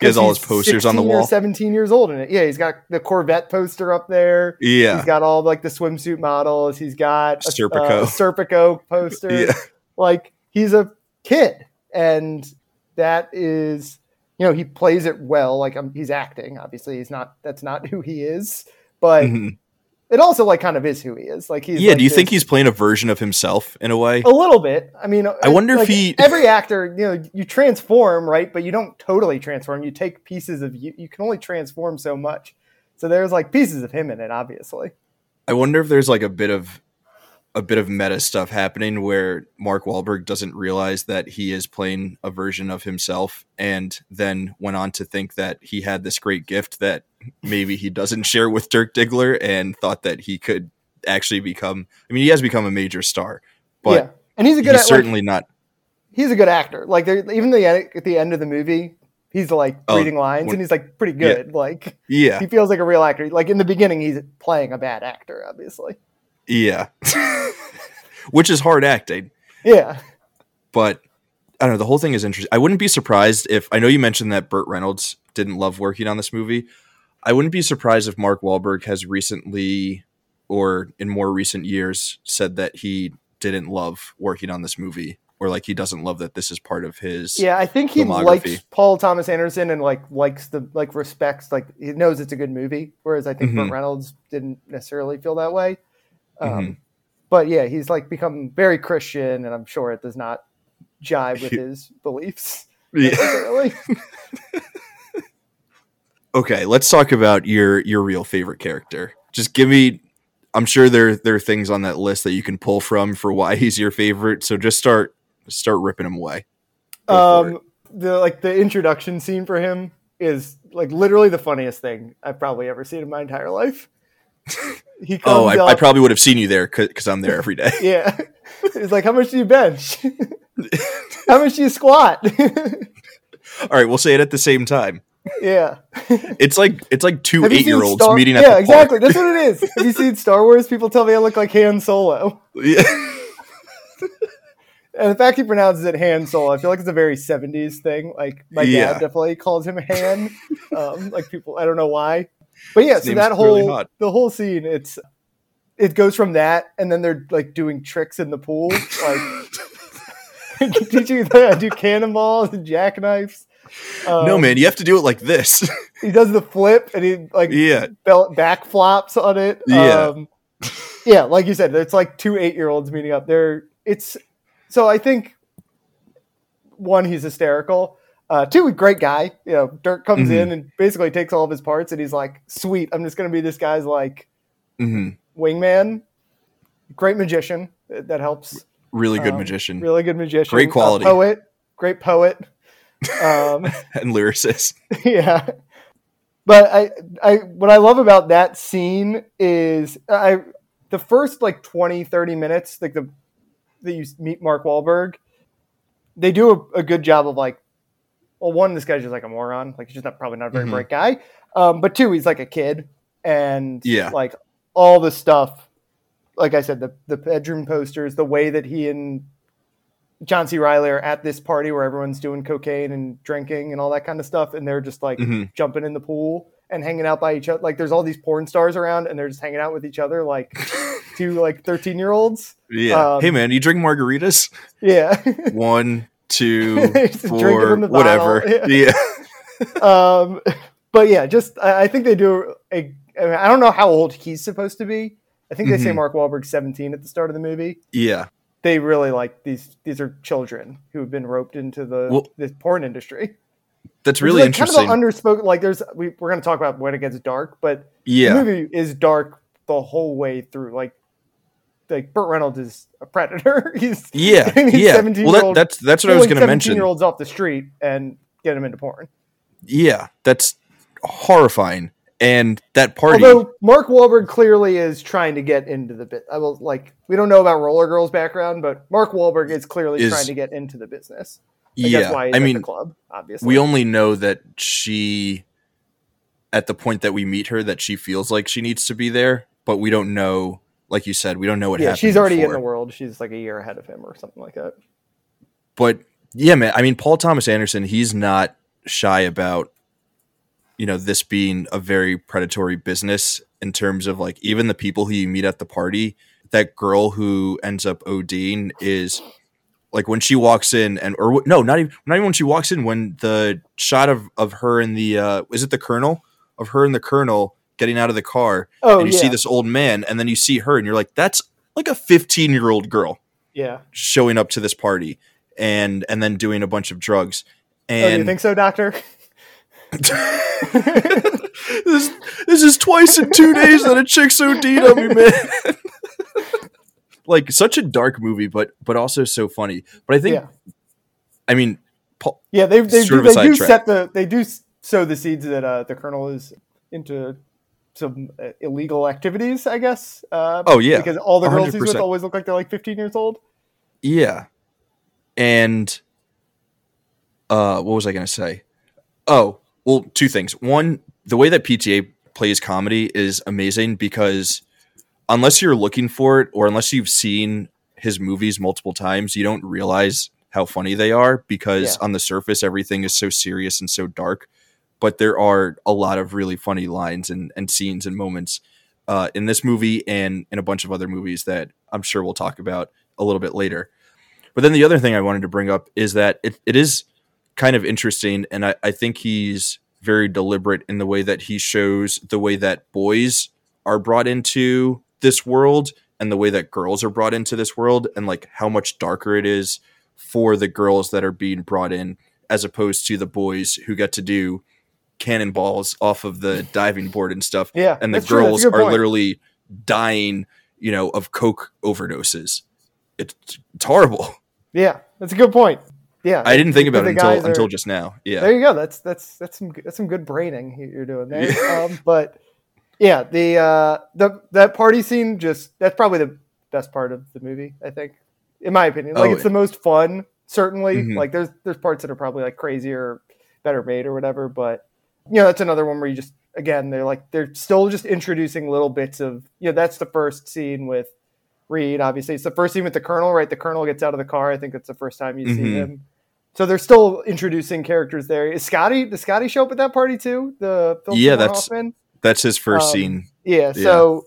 He has all his posters on the
16 or
wall.
17 years old in it. Yeah, he's got the Corvette poster up there.
Yeah.
He's got all like the swimsuit models. He's got a,
Serpico.
uh, a Serpico poster.
Yeah.
Like he's a kid, and that is, you know, he plays it well. Like um, he's acting. Obviously, he's not. That's not who he is. But
Mhm.
It also like kind of is who he is. Like he's
Yeah.
like
Do you think he's playing a version of himself in a way?
a little bit. I mean,
I wonder if he-
every actor, you know, you transform, right? But you don't totally transform. You take pieces of you. You can only transform so much. So there's like pieces of him in it, obviously.
I wonder if there's like a bit of a bit of meta stuff happening where Mark Wahlberg doesn't realize that he is playing a version of himself and then went on to think that he had this great gift that maybe he doesn't share with Dirk Diggler and thought that he could actually become I mean he has become a major star but
yeah, and he's a good.
he's
at, like,
certainly not
he's a good actor. Like there, even the at the end of the movie, he's like
Oh,
reading lines,
when-
and he's like pretty good. Like
yeah
he feels like a real actor. Like in the beginning, he's playing a bad actor, obviously.
Yeah which is hard acting
Yeah,
but I don't know. The whole thing is interesting. I wouldn't be surprised if I know you mentioned that Burt Reynolds didn't love working on this movie. I wouldn't be surprised if Mark Wahlberg has recently, or in more recent years, said that he didn't love working on this movie, or like he doesn't love that this is part of his.
yeah. I think he likes Paul Thomas Anderson and like likes the like respects like he knows it's a good movie. Whereas I think.
Mm-hmm.
Burt Reynolds didn't necessarily feel that way. Um,
Mhm.
But yeah, he's like become very Christian, and I'm sure it does not jive with his beliefs
Yeah. Okay, let's talk about your your real favorite character. Just give me. I'm sure there there are things on that list that you can pull from for why he's your favorite. So just start start ripping him away. Go
um the like the introduction scene for him is like literally the funniest thing I've probably ever seen in my entire life. He
Oh, I, I probably would have seen you there because I'm there every day.
yeah. He's like, how much do you bench? how much do you squat?
All right, we'll say it at the same time.
yeah.
It's like it's like two
Have
eight year olds
Star-
meeting at
yeah, exactly. That's what it is. Have you seen Star Wars? People tell me I look like Han Solo.
Yeah.
And the fact he pronounces it Han Solo, I feel like it's a very 70s thing. Like, my
Yeah.
dad definitely calls him Han. Um, like, people, I don't know why. But yeah,
His
so that
really
whole,
hot.
the whole scene, it's, it goes from that, and then they're like doing tricks in the pool, like teaching to do cannonballs and jackknives.
no,
Um,
man, you have to do it like this.
He does the flip and he like
yeah,
back flops on it.
Yeah.
Um, yeah, like you said, it's like two eight year olds meeting up. They're it's so I think one, he's hysterical. Uh, two, great guy. You know, Dirk comes
Mhm.
in and basically takes all of his parts, and he's like, "Sweet, I'm just gonna be this guy's like
hmm
wingman." Great magician. uh, That helps.
really good
Um,
magician
Really good magician.
Great
Uh,
quality.
poet. Great poet. Um,
and lyricist.
yeah. But I, I, what I love about that scene is I, the first like 20, 30 minutes, like the, that you meet Mark Wahlberg, they do a, a good job of like, well, one, this guy's just like a moron. Like he's just not probably not a very
Mhm.
bright guy. Um, but two, he's like a kid and
Yeah.
like all the stuff, like I said, the, the bedroom posters, the way that he and John C. Reilly are at this party where everyone's doing cocaine and drinking and all that kind of stuff, and they're just like
hmm
jumping in the pool and hanging out by each other. Like there's all these porn stars around, and they're just hanging out with each other, like two like thirteen year olds.
Yeah.
Um,
hey, man, you drink margaritas?
Yeah,
One, two, four, whatever.
bottle.
Yeah.
um, but yeah, just I, I think they do a. I, mean, I don't know how old he's supposed to be. I think they say
Mhm.
Mark Wahlberg's seventeen at the start of the movie.
Yeah.
They really like these. These are children who have been roped into the
Well,
this porn industry.
That's really
like,
interesting.
Kind of underspoken. Like there's we, we're going to talk about when it gets dark, but
yeah.
the movie is dark the whole way through. Like like Burt Reynolds is a predator. he's
Yeah.
these
Yeah. Well, that, that's that's what I was going to mention.
year olds off the street and get them into porn.
Yeah, that's horrifying. And that party.
Although Mark Wahlberg clearly is trying to get into the bit. I will like we don't know about Roller Girls background, but Mark Wahlberg is clearly
Is-
trying to get into the business. Like,
yeah.
that's why he's
I mean,
the club. Obviously,
we only know that she, at the point that we meet her, that she feels like she needs to be there, but we don't know. Like you said, we don't know what
yeah,
happened.
she's already in the world. She's like a year ahead of him or something like that.
but yeah, man. I mean, Paul Thomas Anderson, he's not shy about, you know, this being a very predatory business in terms of like even the people who you meet at the party. That girl who ends up ODing is like when she walks in, and or no, not even not even when she walks in. When the shot of of her and the uh, is it the colonel of her and the colonel getting out of the car,
Oh
and you
yeah,
see this old man, and then you see her, and you're like, that's like a 15 year old girl
yeah.
showing up to this party and and then doing a bunch of drugs
Oh, you think so, Doctor?
this, this is twice in two days that a chick's OD'd on me, man. like such a dark movie, but but also so funny. But I think,
Yeah.
I mean, Paul,
Yeah, they they do, they do set the they do sow the seeds that uh, the colonel is into some uh, illegal activities, I guess. Uh,
Oh, yeah.
because all the girls he's with always look like they're like 15 years old.
yeah, and uh, what was I gonna say? Oh, well, two things. One, the way that PTA plays comedy is amazing because unless you're looking for it or unless you've seen his movies multiple times, you don't realize how funny they are because
Yeah.
on the surface everything is so serious and so dark. But there are a lot of really funny lines and, and scenes and moments uh, in this movie and in a bunch of other movies that I'm sure we'll talk about a little bit later. But then the other thing I wanted to bring up is that it, it is kind of interesting, and I, I think he's very deliberate in the way that he shows the way that boys are brought into this world and the way that girls are brought into this world and like how much darker it is for the girls that are being brought in as opposed to the boys who get to do cannonballs off of the diving board and stuff
Yeah,
and the
that's true. That's a
girls are
point.
literally dying you know of coke overdoses it's, it's horrible
Yeah, that's a good point. Yeah,
i didn't think about it until
are-
until just now yeah
There you go. That's that's that's some that's some good braining you- you're doing there. um, but yeah, the uh, the that party scene just that's probably the best part of the movie. I think, in my opinion, like
Oh,
it's the most fun. Certainly,
Mhm.
like there's there's parts that are probably like crazier, better made or whatever. But you know, that's another one where you just again they're like they're still just introducing little bits of you know that's the first scene with Reed. Obviously, it's the first scene with the Colonel. Right, the Colonel gets out of the car. I think it's the first time you see
Mhm.
him. So they're still introducing characters there. Is Scotty? Does Scotty show up at that party too? The
Yeah, that's-
Hoffman?
that's his first
Um,
scene
yeah. So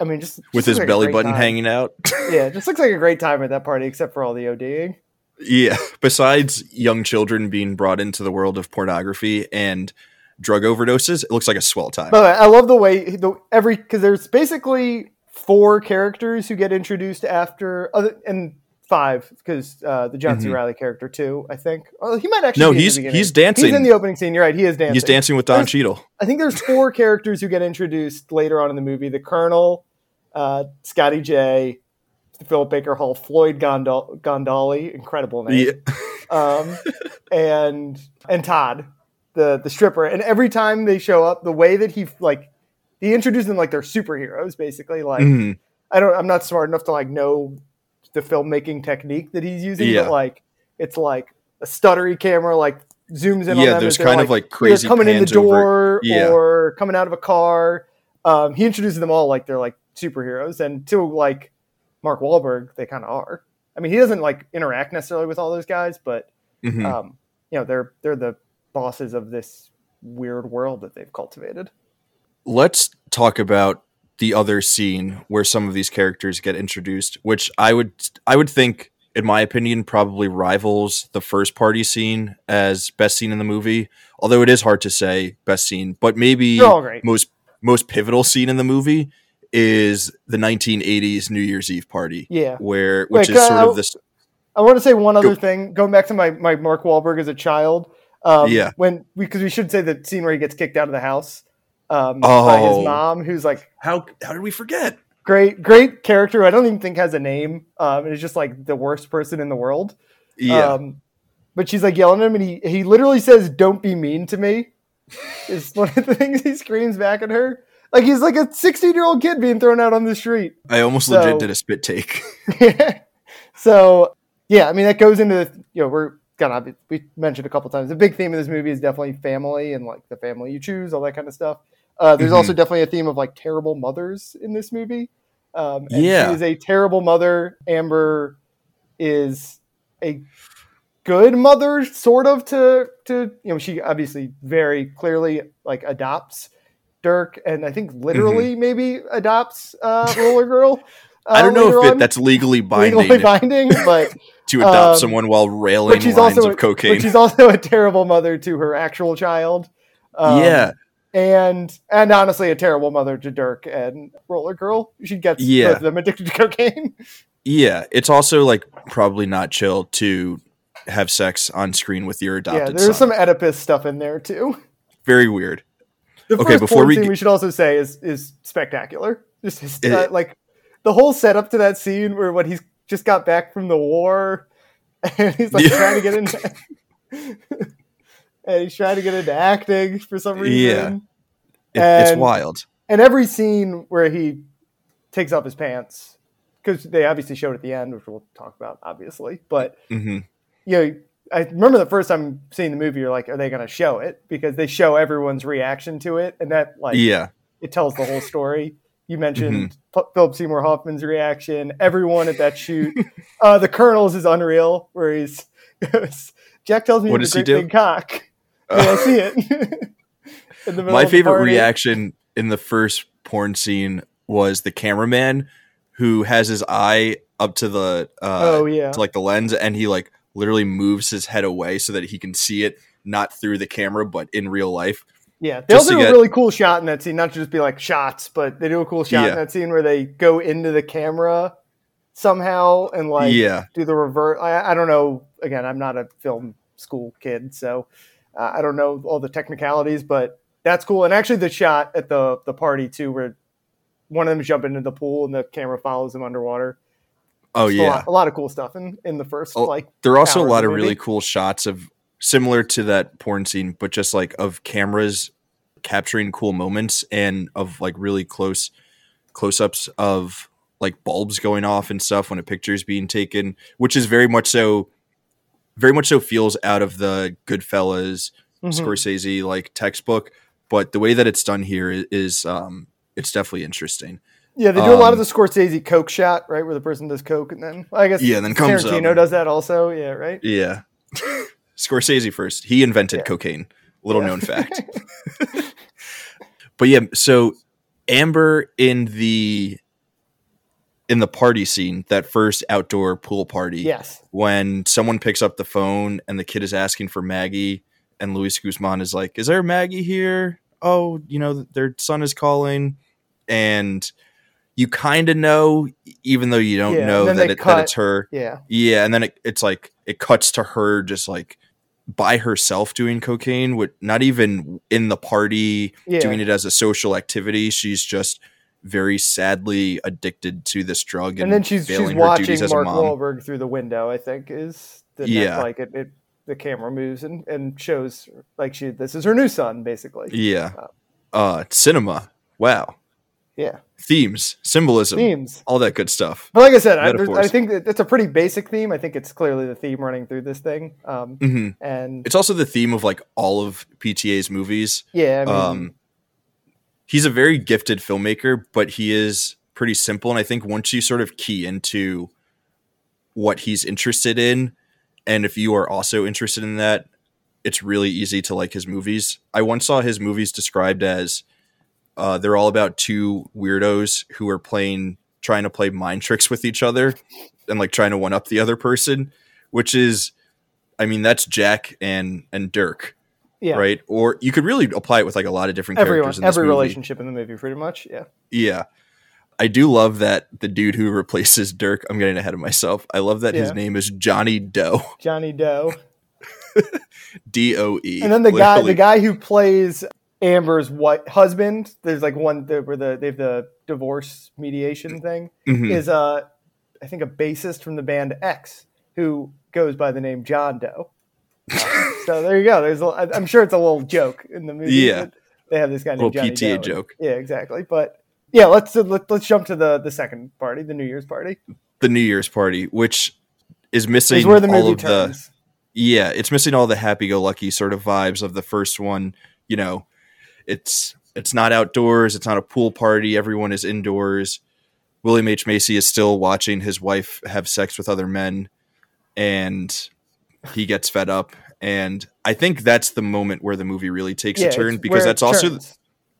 I mean, just
with
just
his
like
belly button
time.
hanging out
Yeah, it just looks like a great time at that party, except for all the ODing.
Yeah. Besides young children being brought into the world of pornography and drug overdoses, it looks like a swell time.
But I love the way the every because there's basically four characters who get introduced after other and five because uh, the John C.
Mhm.
Reilly character too. I think. Oh, he might actually.
No,
be in the
he's he's dancing.
He's in the opening scene. You're right. He is dancing.
He's dancing with Don
There's-
Cheadle.
I think there's four characters who get introduced later on in the movie: the Colonel, uh, Scotty J, Philip Baker Hall, Floyd Gondol- Gondoli, incredible name,
Yeah.
um, and and Todd, the the stripper. And every time they show up, the way that he like he introduced them like they're superheroes, basically. Like
Mhm.
I don't, I'm not smart enough to like know the filmmaking technique that he's using,
Yeah.
but like it's like a stuttery camera, like zooms in on
Yeah, there's kind of like crazy
coming in the door
Yeah.
or coming out of a car. Um, he introduces them all like they're like superheroes, and to like Mark Wahlberg, they kind of are. I mean, he doesn't like interact necessarily with all those guys, but
Mhm.
um, you know, they're they're the bosses of this weird world that they've cultivated.
Let's talk about the other scene where some of these characters get introduced, which I would I would think, in my opinion, probably rivals the first party scene as best scene in the movie. Although it is hard to say best scene, but maybe
They're all great.
most most pivotal scene in the movie is the 1980s New Year's Eve party,
Yeah.
where which
Wait,
is sort
I-
of this.
I want to say one other
Go.
thing, going back to my, my Mark Wahlberg as a child. Um,
Yeah.
When because we, should say the scene where he gets kicked out of the house um, by
Oh.
his mom, who's like
How how did we forget?
great great character. who I don't even think has a name. Um, and is just like the worst person in the world.
Yeah,
Um, but she's like yelling at him, and he he literally says, "Don't be mean to me." Is one of the things he screams back at her. Like he's like a 16 year old kid being thrown out on the street.
I almost
so-
legit did a spit take.
so yeah, I mean that goes into the, you know we're gonna we mentioned a couple times the big theme of this movie is definitely family and like the family you choose, all that kind of stuff. Uh, there's
Mhm.
also definitely a theme of like terrible mothers in this movie. Um, and
Yeah.
she is a terrible mother. Amber is a good mother, sort of to to you know she obviously very clearly like adopts Dirk and I think literally maybe adopts uh, Roller Girl. Uh,
Mm-hmm. I don't know if it, that's legally binding
legally binding, but
to adopt
um,
someone while railing
she's
lines
also
of cocaine.
but she's also a terrible mother to her actual child. Um,
yeah,
and and honestly, a terrible mother to Dirk and Roller Girl. She gets
Yeah.
both of them addicted to cocaine.
yeah. It's also like probably not chill to have sex on screen with your adopted.
yeah, there's
son.
some Oedipus stuff in there too.
Very weird.
The
Okay,
first
before
porn
we
scene we should also say is is spectacular. Just his,
It-
uh, like the whole setup to that scene where when he's just got back from the war and he's like
Yeah.
trying to get into and he's trying to get into acting for some reason.
Yeah. It- it's wild.
And every scene where he takes off his pants because they obviously showed at the end, which we'll talk about obviously, but
hmm
you know, I remember the first time seeing the movie, you're like, are they going to show it? Because they show everyone's reaction to it, and that like
Yeah,
it tells the whole story. You mentioned P- Philip Seymour Hoffman's reaction. Everyone at that shoot, uh, the Colonel's is unreal. Where he's Jack tells me
What does he do?
big cock. Yeah, I see it. In the
my favorite reaction in the first porn scene was the cameraman who has his eye up to the uh,
oh yeah,
to like the lens, and he like literally moves his head away so that he can see it not through the camera but in real life.
Yeah, they'll do
to
a really cool shot in that scene. Not to just be like shots, but they do a cool shot
Yeah.
in that scene where they go into the camera somehow and like
yeah,
do the revert. I, I don't know. Again, I'm not a film school kid, so uh, I don't know all the technicalities, but that's cool. And actually, the shot at the the party too, where one of them jump into the pool and the camera follows them underwater.
Oh
Just a
yeah.
lot, a lot of cool stuff in in the first
Oh,
like
There are also a lot
of movie.
really cool shots of similar to that porn scene, but just like of cameras capturing cool moments and of like really close close ups of like bulbs going off and stuff when a picture is being taken, which is very much so very much so feels out of the Goodfellas
Mhm.
Scorsese like textbook. But the way that it's done here is, is um it's definitely interesting.
Yeah, they do a lot of
Um,
the Scorsese Coke shot, right, where the person does Coke and then I guess
Yeah, then comes up.
Tarantino does that also. Yeah, right.
Yeah. Scorsese first. He invented
Yeah.
cocaine. Little
Yeah.
known fact. but yeah, so Amber in the in the party scene, that first outdoor pool party,
Yes.
when someone picks up the phone and the kid is asking for Maggie, and Luis Guzman is like, "Is there Maggie here? Oh, you know, their son is calling," and you kind of know, even though you don't
Yeah,
know that, it, that it's her.
Yeah.
Yeah, and then it, it's like it cuts to her just like by herself doing cocaine, with not even in the party
Yeah.
doing it as a social activity. She's just very sadly addicted to this drug, and,
And then she's she's watching Mark. Wahlberg through the window. I think is the
Yeah.
like it, it the camera moves and and shows like she this is her new son basically.
Yeah, uh, cinema. Wow,
Yeah.
Themes, symbolism,
Themes.
all that good stuff.
But like I said, I, I think it's a pretty basic theme. I think it's clearly the theme running through this thing. Um,
hmm
and
It's also the theme of like all of PTA's movies.
yeah, I mean,
um, he's a very gifted filmmaker, but he is pretty simple. And I think once you sort of key into what he's interested in, and if you are also interested in that, it's really easy to like his movies. I once saw his movies described as uh, they're all about two weirdos who are playing, trying to play mind tricks with each other and like trying to one up the other person, which is, I mean, that's Jack and and Dirk
yeah,
right? Or you could really apply it with like a lot of different
everyone,
characters in
every
movie.
relationship in the movie, pretty much. Yeah,
Yeah. I do love that the dude who replaces Dirk, I'm getting ahead of myself. I love that his name is Johnny Doe.
Johnny Doe,
D O E.
and then the guy, the guy who plays Amber's what husband. There's like one the, where the they have the divorce mediation thing.
Mhm.
Is uh, I think a bassist from the band X who goes by the name John Doe. So there you go. There's, a, I'm sure it's a little joke in the movie.
Yeah.
They have this guy named
Little
Johnny
PTA
Doe.
joke.
Yeah, exactly. But yeah, let's uh, let, let's jump to the the second party, the New Year's party.
the New Year's party, which is missing
Is where the
all of the yeah, it's missing all the happy-go-lucky sort of vibes of the first one. You know, it's it's not outdoors, it's not a pool party. Everyone is indoors. William H Macy is still watching his wife have sex with other men, and he gets fed up. And I think that's the moment where the movie really takes
Yeah,
a turn because that's also
turns.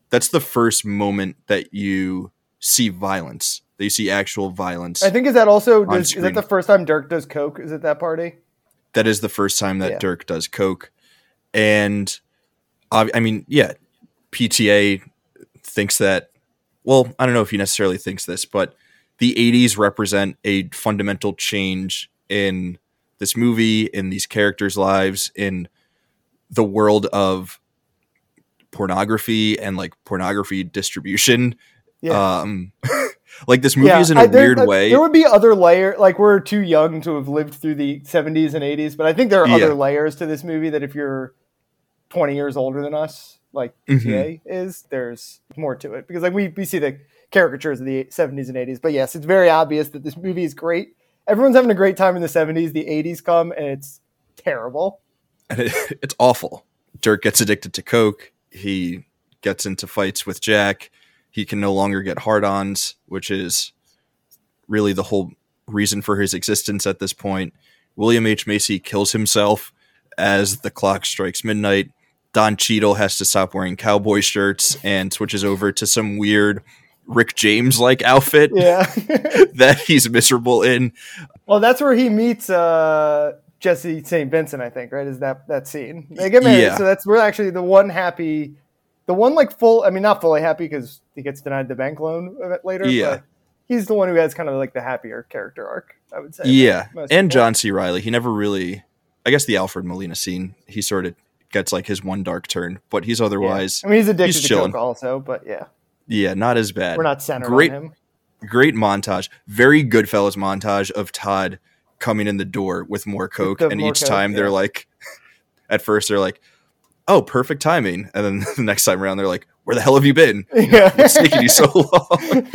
that's the first moment that you see violence. That you see actual violence.
I think is that also does, is that the first time Dirk does coke? Is it that party?
that is the first time that
Yeah.
Dirk does coke, and I mean, yeah, PTA thinks that. Well, I don't know if he necessarily thinks this, but the '80s represent a fundamental change in this movie, in these characters' lives, in the world of pornography and like pornography distribution.
Yeah.
Um, like this movie is in a
I- there-
weird way.
There would be other layer, like we're too young to have lived through the 70s and 80s, but I think there are
Yeah.
other layers to this movie that if you're 20 years older than us, like
Mm-hmm.
Is, there's more to it because like we we see the caricatures of the 70s and 80s, but yes, it's very obvious that this movie is great. Everyone's having a great time in the 70s. The 80s come and it's terrible.
and it, it's awful. Dirk gets addicted to coke. He gets into fights with Jack. He can no longer get hard-ons, which is really the whole reason for his existence at this point. William H Macy kills himself as the clock strikes midnight. Don Cheadle has to stop wearing cowboy shirts and switches over to some weird Rick James like outfit
Yeah.
that he's miserable in.
well, that's where he meets uh, Jessie St. Vincent, I think, right? Is that that scene? They get married,
Yeah.
so that's we're actually the one happy, the one like full. I mean, not fully happy because he gets denied the bank loan a bit later.
Yeah.
but he's the one who has kind of like the happier character arc. I would say.
Yeah, and
people.
John C. Reilly. He never really. I guess the Alfred Molina scene. He sort of gets like his one dark turn, but he's
Yeah.
otherwise,
I mean, he's addicted
he's
to
chilling.
coke also, but yeah,
yeah, not as bad.
we're not centered
Great-
on him.
Great montage, very Goodfellas montage of Todd coming in the door with more coke,
the
and
more
each
coke,
time they're like, at first they're like, "Oh, perfect timing," and then the next time around they're like, "Where the hell have you been?
Yeah.
What's taking you so long?"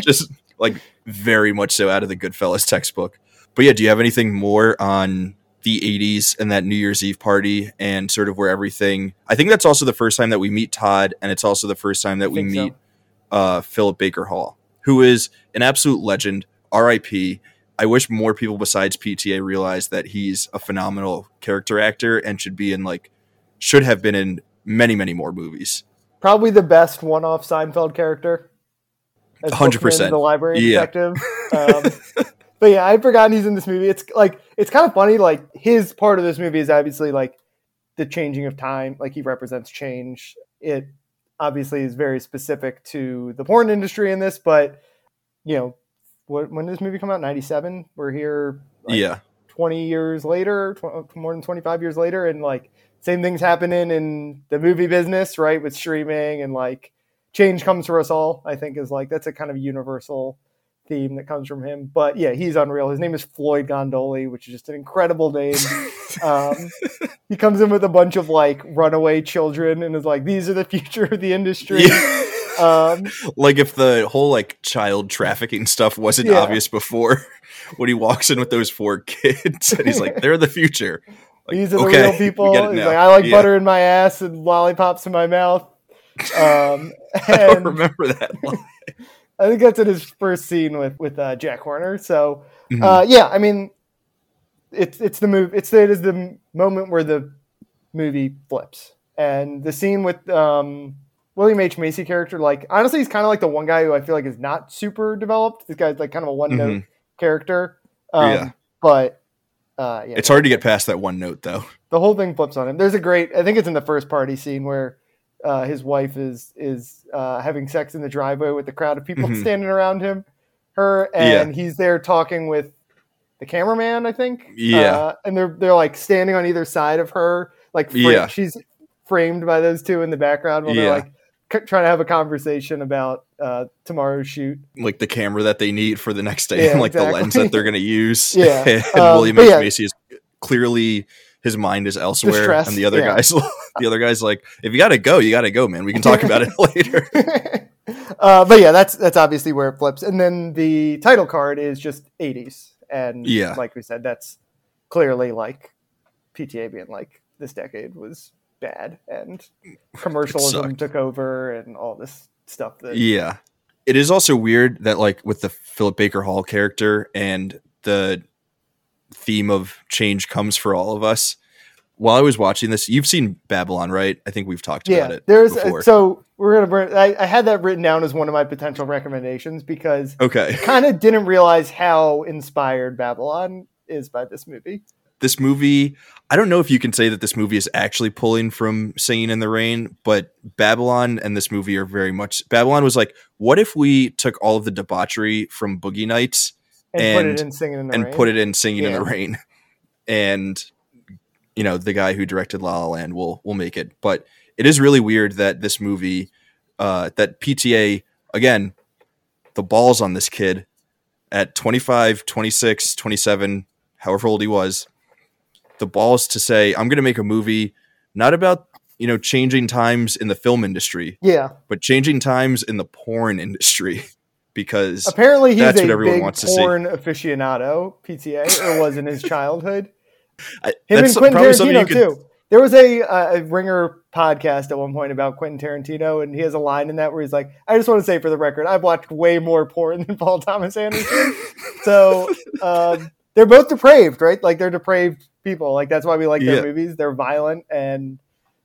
just like very much so out of the Goodfellas textbook. But yeah, do you have anything more on the 80s and that New Year's Eve party and sort of where everything? I think that's also the first time that we meet Todd, and it's also the first time that we
think so.
meet uh, Philip Baker Hall, who is an absolute legend. R.I.P. I wish more people besides PTA realized that he's a phenomenal character actor and should be in like should have been in many many more movies.
Probably the best one-off Seinfeld character.
100%.
Bookman, the library
Yeah.
detective. Um, but yeah, I'd forgotten he's in this movie. It's like it's kind of funny. Like his part of this movie is obviously like the changing of time. Like he represents change. It obviously is very specific to the porn industry in this, but you know, what, when did this movie come out? Ninety seven. We're here. Like,
yeah.
20 years later, tw- more than 25 years later, and like same things happening in the movie business, right? With streaming and like change comes for us all, I think is like that's a kind of universal theme that comes from him. But yeah, he's unreal. His name is Floyd Gondoli, which is just an incredible name. um, he comes in with a bunch of like runaway children and is like, these are the future of the industry. Um,
like if the whole like child trafficking stuff wasn't
Yeah.
obvious before when he walks in with those four kids and he's like they're the future like,
These are the
okay,
real people. He's like, I like
Yeah.
butter in my ass and lollipops in my mouth. Um,
i don't
and
remember that line.
I think that's in his first scene with with uh, Jack Horner. So
Mhm.
uh, yeah, I mean, it's it's the move. It's it is the moment where the movie flips, and the scene with um, William H Macy character. Like honestly, he's kind of like the one guy who I feel like is not super developed. This guy's like kind of a one note
Mhm.
character. Um,
Yeah.
but uh, yeah,
it's hard to get past that one note though
the whole thing flips on him. There's a great, I think it's in the first party scene where uh, his wife is is uh, having sex in the driveway with the crowd of people
Mhm.
standing around him, her, and he's there talking with the cameraman, I think.
Yeah.
uh, and they're they're like standing on either side of her, like fra-
Yeah.
she's framed by those two in the background while they're like c- trying to have a conversation about uh, tomorrow's shoot.
like the camera that they need for the next day
Yeah,
and like the lens that they're going to use
Yeah.
and
Um,
william h
yeah.
macy is clearly his mind is elsewhere
Distressed,
and the other
yeah.
guys the other guy's like if you gotta go you gotta go man we can talk about it later
uh, but yeah, that's that's obviously where it flips. And then the title card is just 80s, and
Yeah.
like we said, that's clearly like PTA being like this decade was bad and commercialism took over and all this stuff that
Yeah. It is also weird that like with the Philip Baker Hall character and the theme of change comes for all of us. While I was watching this, you've seen Babylon, right? I think we've talked about
yeah.
it.
There's
before.
so we're gonna bring. I, I had that written down as one of my potential recommendations because
okay.
kind of didn't realize how inspired Babylon is by this movie.
This movie, I don't know if you can say that this movie is actually pulling from Singing in the Rain, but Babylon and this movie are very much Babylon was like, what if we took all of the debauchery from Boogie Nights
And, put it in singing in the
and
rain.
put it in Singing in the Rain. And you know, the guy who directed La La Land will will make it. But it is really weird that this movie uh that PTA again, the balls on this kid at 25, 26, 27, however old he was, the balls to say, I'm going to make a movie not about, you know, changing times in the film industry,
Yeah.
but changing times in the porn industry because
Apparently, he's
That's
a
what everyone
big
wants to see.
porn aficionado, PTA, or was in his childhood.
I,
Him and Quentin
probably something you
Tarantino
could
too. There was a, uh, a Ringer podcast at one point about Quentin Tarantino, and he has a line in that where he's like, "I just want to say for the record, I've watched way more porn than Paul Thomas Anderson." so um, they're both depraved, right? Like they're depraved people. Like that's why we like their
Yeah.
movies. They're violent and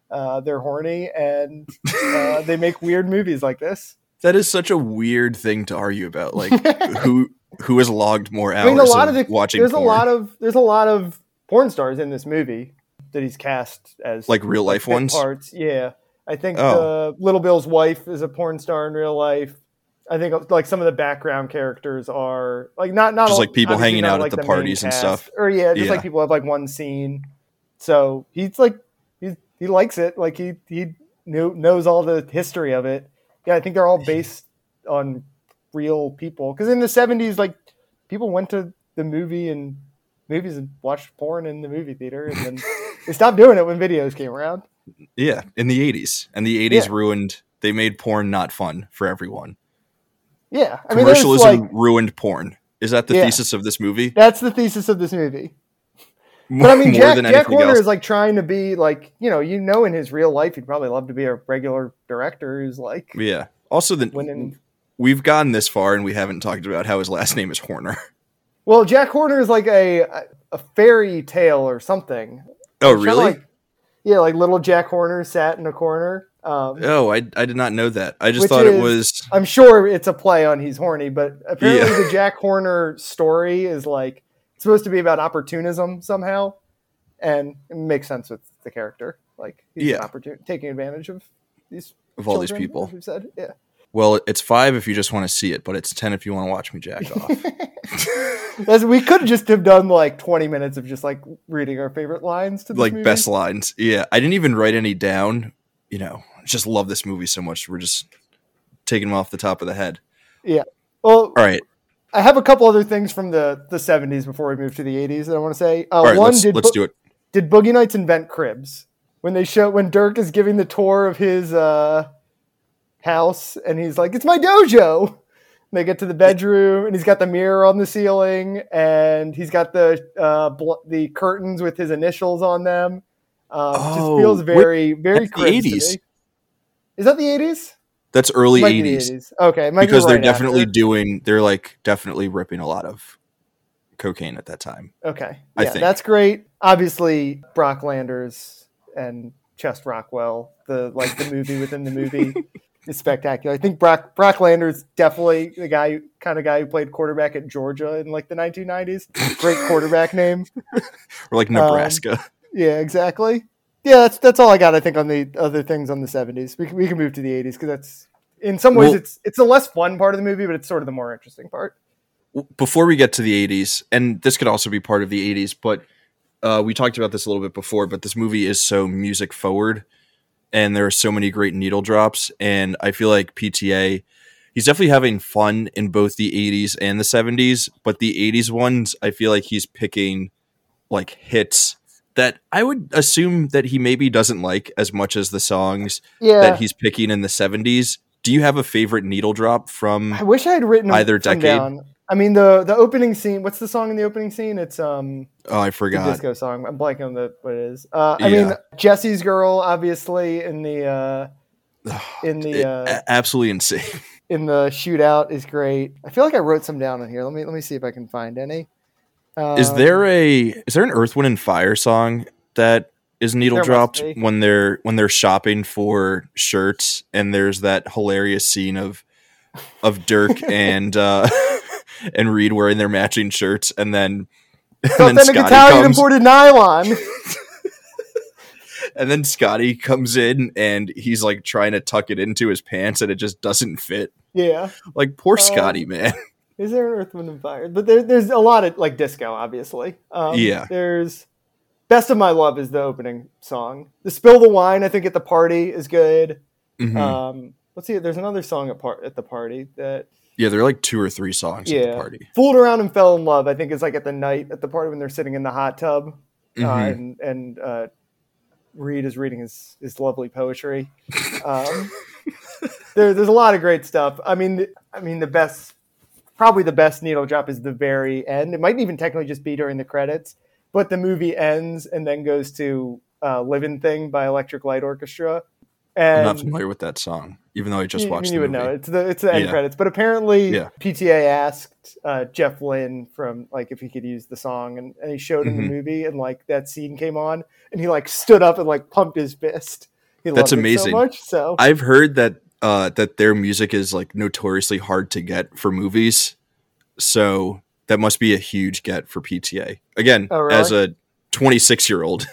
uh, they're horny, and uh, they make weird movies like this.
That is such a weird thing to argue about. Like who who has logged more hours
I mean, a lot of the
watching
there's
porn?
a lot of there's a lot of porn stars in this movie that he's cast as
like real life ones.
parts. Yeah, I think
Oh.
the Little Bill's wife is a porn star in real life. I think like some of the background characters are like not not
Just, like, people hanging out at
like,
the parties and stuff.
or yeah, just
Yeah.
like people have like one scene. So he's like he's he likes it. Like he he knew, knows all the history of it. Yeah, I think they're all based on real people because in the '70s, like people went to the movie and movies and watched porn in the movie theater, and then they stopped doing it when videos came around.
Yeah, in the eighties, and the eighties
Yeah.
ruined. They made porn not fun for everyone.
Yeah, I mean,
Commercialism
like
ruined porn. Is that the
Yeah.
thesis of this movie?
that's the thesis of this movie.
More,
But I mean, Jack, Jack Horner
else.
is like trying to be like you know you know in his real life he'd probably love to be a regular director who's like
yeah. Also, the,
winning.
we've gotten this far and we haven't talked about how his last name is Horner.
Well, Jack Horner is like a a fairy tale or something.
Oh, really?
Like, yeah, like little Jack Horner sat in a corner. Um,
Oh, I I did not know that. I just thought
is-
it was
I'm sure it's a play on he's horny, but apparently
Yeah.
the Jack Horner story is like supposed to be about opportunism somehow, and it makes sense with the character. Like he's
Yeah.
opportun- taking advantage of these
of all these people.
we've said, yeah.
Well, it's five if you just want to see it, but it's ten if you want to watch me jack off.
We could just have done like 20 minutes of just like reading our favorite lines to
like
movie.
best lines. Yeah, I didn't even write any down. You know, just love this movie so much. We're just taking them off the top of the head. Yeah.
Well,
All right,
I have a couple other things from the the 70s before we move to the 80s that I want to say. Uh,
all right.
one
Let's
did
let's
Bo-
do it.
did Boogie Nights invent cribs? When they show when Dirk is giving the tour of his uh, house and he's like, "It's my dojo." And they get to the bedroom and he's got the mirror on the ceiling and he's got the uh, bl- the curtains with his initials on them. Um,
Oh,
just feels very very
that's the
cribs to
80s.
me. Is that the 80s?
That's early
Might be
'80s
80s. Okay, might be
because they're definitely
after.
doing. They're like definitely ripping a lot of cocaine at that time.
Okay.
I
Yeah,
think.
that's great. Obviously, Brock Landers and Chest Rockwell, the like the movie within the movie is spectacular. I think Brock Brock Landers definitely the guy kind of guy who played quarterback at Georgia in like the 1990s. Great quarterback name.
Or like
Um,
Nebraska.
Yeah, exactly. Yeah, that's that's all I got. I think on the other things on the 70s. We can, we can move to the 80s because that's in some ways
Well-
it's it's a less fun part of the movie, but it's sort of the more interesting part.
before we get to the 80s and this could also be part of the 80s but uh, we talked about this a little bit before but this movie is so music forward and there are so many great needle drops and i feel like pta he's definitely having fun in both the 80s and the 70s but the 80s ones i feel like he's picking like hits that i would assume that he maybe doesn't like as much as the songs
Yeah.
that he's picking in the 70s do you have a favorite needle drop from
I wish I had written
Either decade?
down. I mean the the opening scene. What's the song in the opening scene? It's um
oh i
the
forgot
disco song. I'm blanking on the what it is. Uh, I mean Jessie's girl, obviously in the uh, in the
It-
uh,
absolutely insane
in the shootout is great. I feel like I wrote some down in here. Let me let me see if I can find any. Um,
Is there a is there an Earth Wind and Fire song that is needle dropped when they're when they're shopping for shirts and there's that hilarious scene of of Dirk and uh and Reed wearing their matching shirts and then and then Scotty
Italian
comes
imported nylon?
and then Scotty comes in and he's like trying to tuck it into his pants and it just doesn't fit.
yeah.
Like poor
Um,
Scotty, man.
Is there an Earth, Wind, and Fire? But there, there's a lot of like disco, obviously. Um,
Yeah.
There's Best of My Love is the opening song. The Spill the Wine, I think, at the party is good.
Mhm.
Um, let's see. There's another song at part at the party that
yeah, there are like two or three songs at the
yeah,
party.
fooled around and fell in love. I think is like at the night at the party when they're sitting in the hot tub uh,
Mhm.
and and uh, Reed is reading his his lovely poetry. Um, there, there's a lot of great stuff. I mean, the- I mean the best, probably the best needle drop is the very end. It might even technically just be during the credits, but the movie ends and then goes to uh, "Living Thing" by Electric Light Orchestra. And I'm
not familiar with that song, even though I just
you,
watched
you
the
would
movie.
know it's the it's the end
Yeah.
credits. But apparently,
Yeah.
PTA asked uh, Jeff Lynne from like if he could use the song, and, and he showed him
Mhm.
the movie, and like that scene came on, and he like stood up and like pumped his fist. He
That's
loved it
amazing.
so much. So
I've heard that uh, that their music is like notoriously hard to get for movies, so that must be a huge get for PTA. Again,
Oh, really?
as a 26 year old,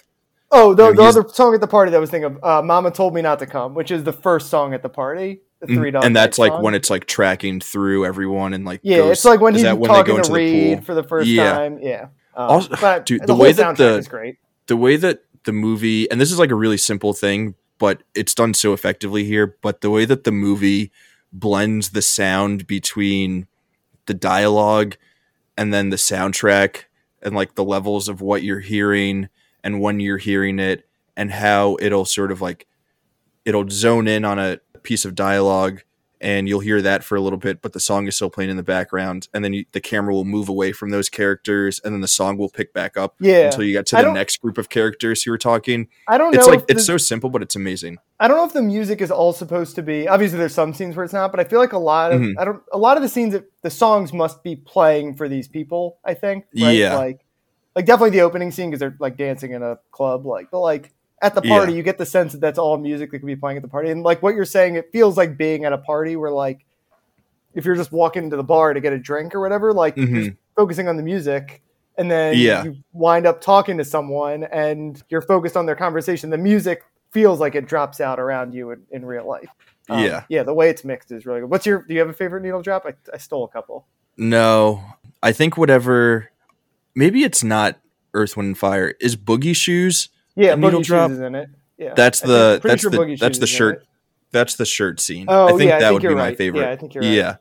oh, the, the other song at the party that I was thinking of, uh, "Mama Told Me Not to Come," which is the first song at the party. The three dog
Mm, and that's like
song.
when it's like tracking through everyone and like
yeah,
goes-
it's like when he's
that when they
talking
go
to
the
Reed
pool?
for the first
Yeah.
time. Yeah, um,
Also-
but
dude,
the,
the way that the-
is great.
the way that the movie and this is like a really simple thing but it's done so effectively here. But the way that the movie blends the sound between the dialogue and then the soundtrack and like the levels of what you're hearing and when you're hearing it and how it'll sort of like it'll zone in on a piece of dialogue and you'll hear that for a little bit but the song is still playing in the background and then you, the camera will move away from those characters and then the song will pick back up
Yeah,
until you get to the next group of characters who are talking.
I don't know.
It's like
if
it's
the-
so simple, but it's amazing.
I don't know if the music is all supposed to be. Obviously, there's some scenes where it's not, but I feel like a lot of
Mhm.
I don't. A lot of the scenes, that the songs must be playing for these people. I think. Right?
Yeah.
Like, like definitely the opening scene because they're like dancing in a club. Like, but like at the party,
Yeah.
you get the sense that that's all music that could be playing at the party. And like what you're saying, it feels like being at a party where like if you're just walking into the bar to get a drink or whatever, like
Mhm.
you're focusing on the music. And then
Yeah.
you wind up talking to someone and you're focused on their conversation. The music feels like it drops out around you in, in real life. Um,
Yeah.
Yeah. The way it's mixed is really good. What's your, do you have a favorite needle drop? I, I stole a couple.
No, I think whatever. Maybe it's not Earth, Wind, and Fire. Is Boogie Shoes?
Yeah.
A needle
Boogie
drop?
In it. Yeah.
That's the that's
sure
the that's the shirt. That's the shirt scene.
Oh,
I think
yeah, I
that
think
would be my favorite.
Yeah, I think you're right.
Yeah.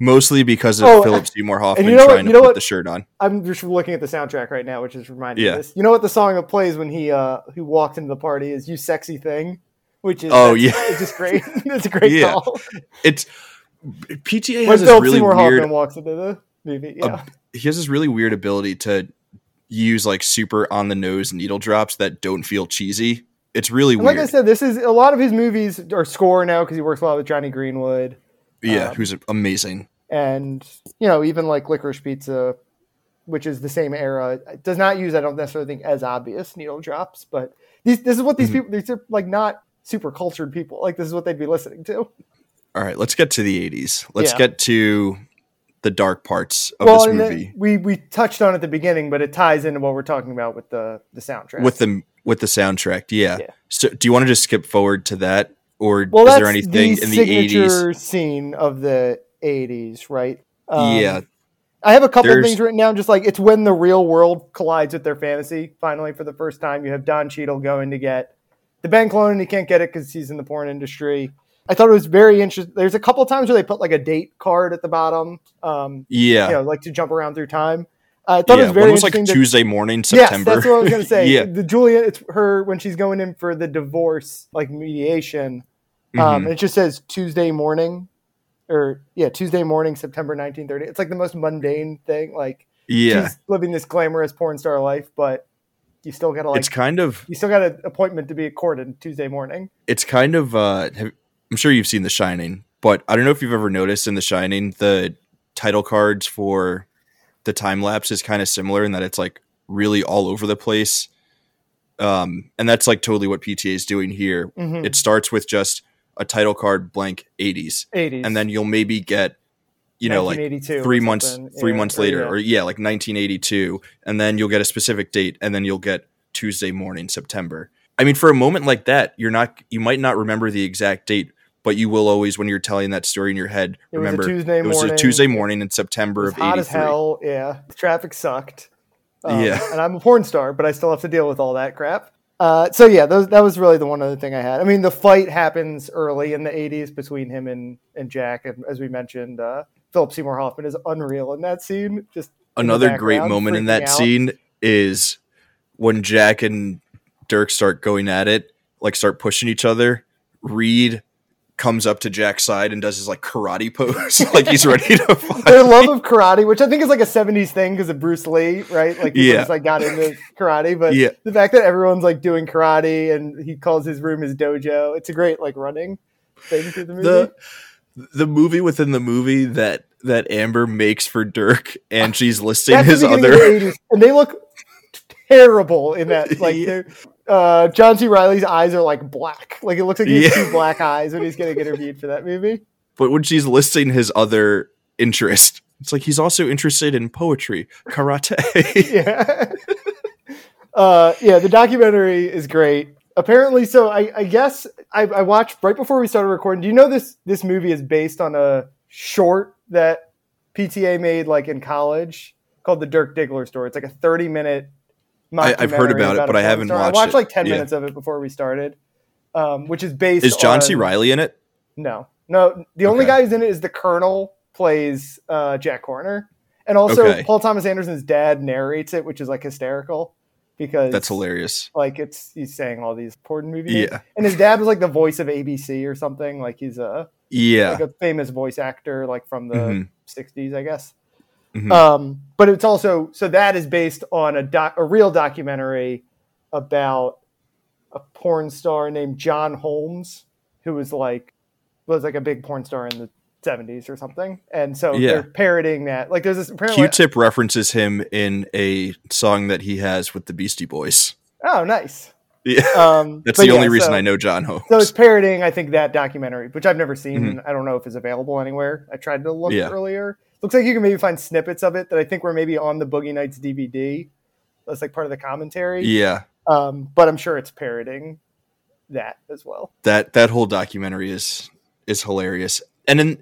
Mostly because of
Oh,
Philip Seymour Hoffman
you know what-
trying
you
to
know
put
what-
the shirt on.
I'm just looking at the soundtrack right now, which is reminding me
Yeah.
of this. You know what the song that plays when he uh he walked into the party is "You Sexy Thing," which is
Oh, yeah.
it's just great. it's a great
Yeah.
call.
It's PTA
When
this
Philip
really
Seymour
weird.
Hoffman walks into the movie, yeah,
he has this really weird ability to use like super on the nose needle drops that don't feel cheesy. It's really
and
weird.
like I said, this is a lot of his movies are score now because he works a lot with Jonny Greenwood,
yeah,
um,
who's amazing.
and you know even like Licorice Pizza, which is the same era, does not use I don't necessarily think as obvious needle drops, but these this is what these
Mhm.
people these are like not super cultured people like this is what they'd be listening to.
All right, let's get to the 80s. Let's
Yeah.
get to the dark parts of
well,
this movie
we we touched on it at the beginning, but it ties into what we're talking about with the the soundtrack.
with the with the soundtrack. Yeah.
Yeah.
So do you want to just skip forward to that or
well,
is there anything
the
in the 80s?
scene of the '80s, right?
Um, yeah.
I have a couple
There's-
things written down. Just like it's when the real world collides with their fantasy. Finally, for the first time, you have Don Cheadle going to get the bank loan, and he can't get it because he's in the porn industry. I thought it was very interesting. There's a couple times where they put like a date card at the bottom, um,
Yeah.
you know, like to jump around through time. Uh, I thought it was very
One was like Tuesday morning, September.
Yes, that's what I was gonna say.
yeah.
the Julia, it's her when she's going in for the divorce, like mediation. Um,
Mhm.
and it just says Tuesday morning, or yeah, Tuesday morning, September 1930. It's like the most mundane thing. Like
yeah.
she's living this glamorous porn star life, but you still gotta like
it's kind of
you still got an appointment to be courted Tuesday morning.
it's kind of uh have, I'm sure you've seen The Shining, but I don't know if you've ever noticed in The Shining the title cards for the time lapse is kind of similar in that it's like really all over the place. Um and that's like totally what PTA is doing here.
Mhm.
It starts with just a title card blank 80s
80s,
and then you'll maybe get you know like
1982
three months three
Yeah,
months
or,
later
yeah.
or yeah like 1982 and then you'll get a specific date and then you'll get tuesday morning september i mean for a moment like that you're not you might not remember the exact date but you will always when you're telling that story in your head
It
remember
was a Tuesday
it was
morning.
a tuesday morning in september of
hot as
83
hell. Yeah, the traffic sucked. Um,
Yeah.
and I'm a porn star, but I still have to deal with all that crap. Uh, so yeah, those, that was really the one other thing I had. I mean, the fight happens early in the '80s between him and and Jack, and as we mentioned, uh, Philip Seymour Hoffman is unreal in that scene. Just
another great moment in that
out.
scene is when jack and dirk start going at it like start pushing each other reed comes up to jack's side and does his like karate pose like he's ready to fight
Their love of karate, which I think is like a '70s thing because of Bruce Lee, right? Like he
Yeah.
just like got into karate, but
Yeah.
the fact that everyone's like doing karate and he calls his room his dojo, it's a great like running thing through the movie.
the the movie within the movie that that Amber makes for Dirk, and she's listing
That's
his other.
the 80s, and they look terrible in that. Like,
Yeah.
they're uh, John C. Reilly's eyes are like black. Like it looks like he has
Yeah.
two black eyes when he's getting interviewed for that movie.
But when she's listing his other interest, it's like he's also interested in poetry, karate.
Yeah, uh, yeah. The documentary is great. Apparently, so I, I guess I, I watched right before we started recording. Do you know this? This movie is based on a short that PTA made like in college called the Dirk Diggler Story. It's like a thirty minute.
I- I've heard
documentary
about it, but I haven't watched
I watched
it.
like ten
Yeah.
minutes of it before we started, um, which is based.
Is John C. Reilly in it?
No, no. The only
Okay.
guy who's in it is the Colonel plays uh, Jack Horner, and also
Okay.
Paul Thomas Anderson's dad narrates it, which is like hysterical because
That's hilarious.
Like it's he's saying all these porn movie names.
Yeah,
and his dad was like the voice of ABC or something. Like he's a
yeah.
like a famous voice actor, like from the
Mhm.
'60s, I guess.
Mhm.
Um, but it's also so that is based on a doc, a real documentary about a porn star named John Holmes, who was like was like a big porn star in the '70s or something. And so
Yeah.
they're parroting that. Like there's this apparently.
Q-Tip references him in a song that he has with the Beastie Boys.
Oh, nice.
Yeah.
Um,
That's the
yeah,
only reason
so-
I know John Holmes.
So it's parodying, I think, that documentary, which I've never seen.
Mhm.
I don't know if it's available anywhere. I tried to look
Yeah.
earlier. Looks like you can maybe find snippets of it that I think were maybe on the Boogie Nights DVD. That's like part of the commentary.
yeah.
Um, but I'm sure it's parroting that as well.
that that whole documentary is is hilarious. And then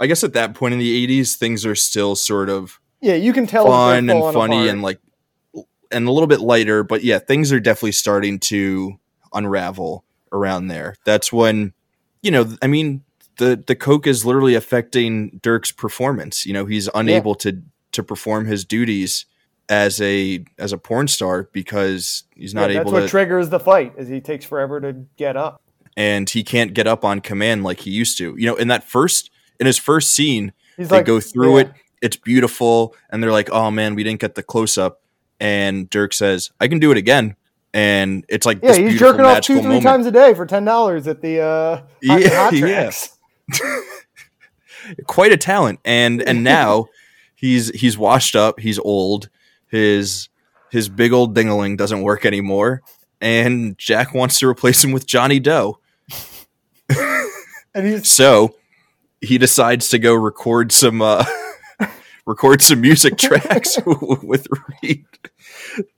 I guess at that point in the 80s things are still sort of
Yeah, you can tell
fun and funny
apart.
and like and a little bit lighter, but yeah, things are definitely starting to unravel around there. That's when you know, I mean, the the coke is literally affecting Dirk's performance. You know, he's unable to to perform his duties as a as a porn star because he's not
Yeah,
able
that's what
to
triggers the fight. Is he takes forever to get up.
and he can't get up on command like he used to. You know, in that first in his first scene,
He's
they
like
go through
yeah.
it. It's beautiful, and they're like, "Oh man, we didn't get the close up." And Dirk says, "I can do it again." And it's like
Yeah, he's jerking off two, three
moment.
times a day for ten dollars at the uh, hot,
Yeah,
hot
yeah. Quite a talent, and and now he's he's washed up. He's old. His his big old dingaling doesn't work anymore, and Jack wants to replace him with Johnny Doe. So he decides to go record some uh, record some music tracks with Reed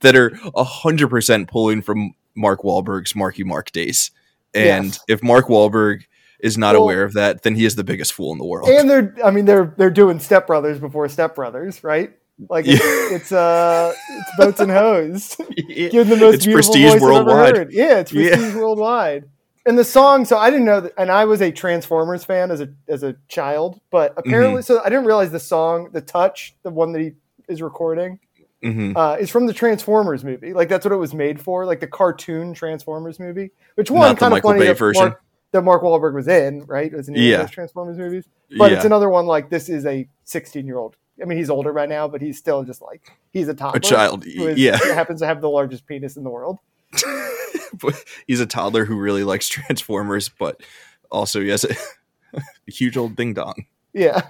that are a hundred percent pulling from Mark Wahlberg's Marky Mark days. And
Yes.
if Mark Wahlberg is not
Well-
aware of that, then he is the biggest fool in the world.
and they're I mean they're they're doing Step Brothers before Step Brothers, right? Like it's,
Yeah.
it's uh it's boats and hose.
Yeah.
Give the most
It's
beautiful
prestige
voice I've ever
worldwide.
heard. Yeah, it's
Yeah.
worldwide. And the song, so I didn't know that, and I was a Transformers fan as a as a child, but apparently,
Mm-hmm.
so I didn't realize the song, the touch, the one that he is recording,
Mhm.
uh, is from the Transformers movie. Like that's what it was made for, like the cartoon Transformers movie. Which one
the
kind of
Michael
funny
Bay
that
version.
Mark, that Mark Wahlberg was in, right? It was in
Yeah.
those Transformers movies. But
yeah.
it's another one like this is a 16 year old. I mean, he's older by now, but he's still just like he's a toddler.
a child.
who is-
Yeah.
happens to have the largest penis in the world.
He's a toddler who really likes Transformers, but also he has a, a huge old ding dong.
Yeah,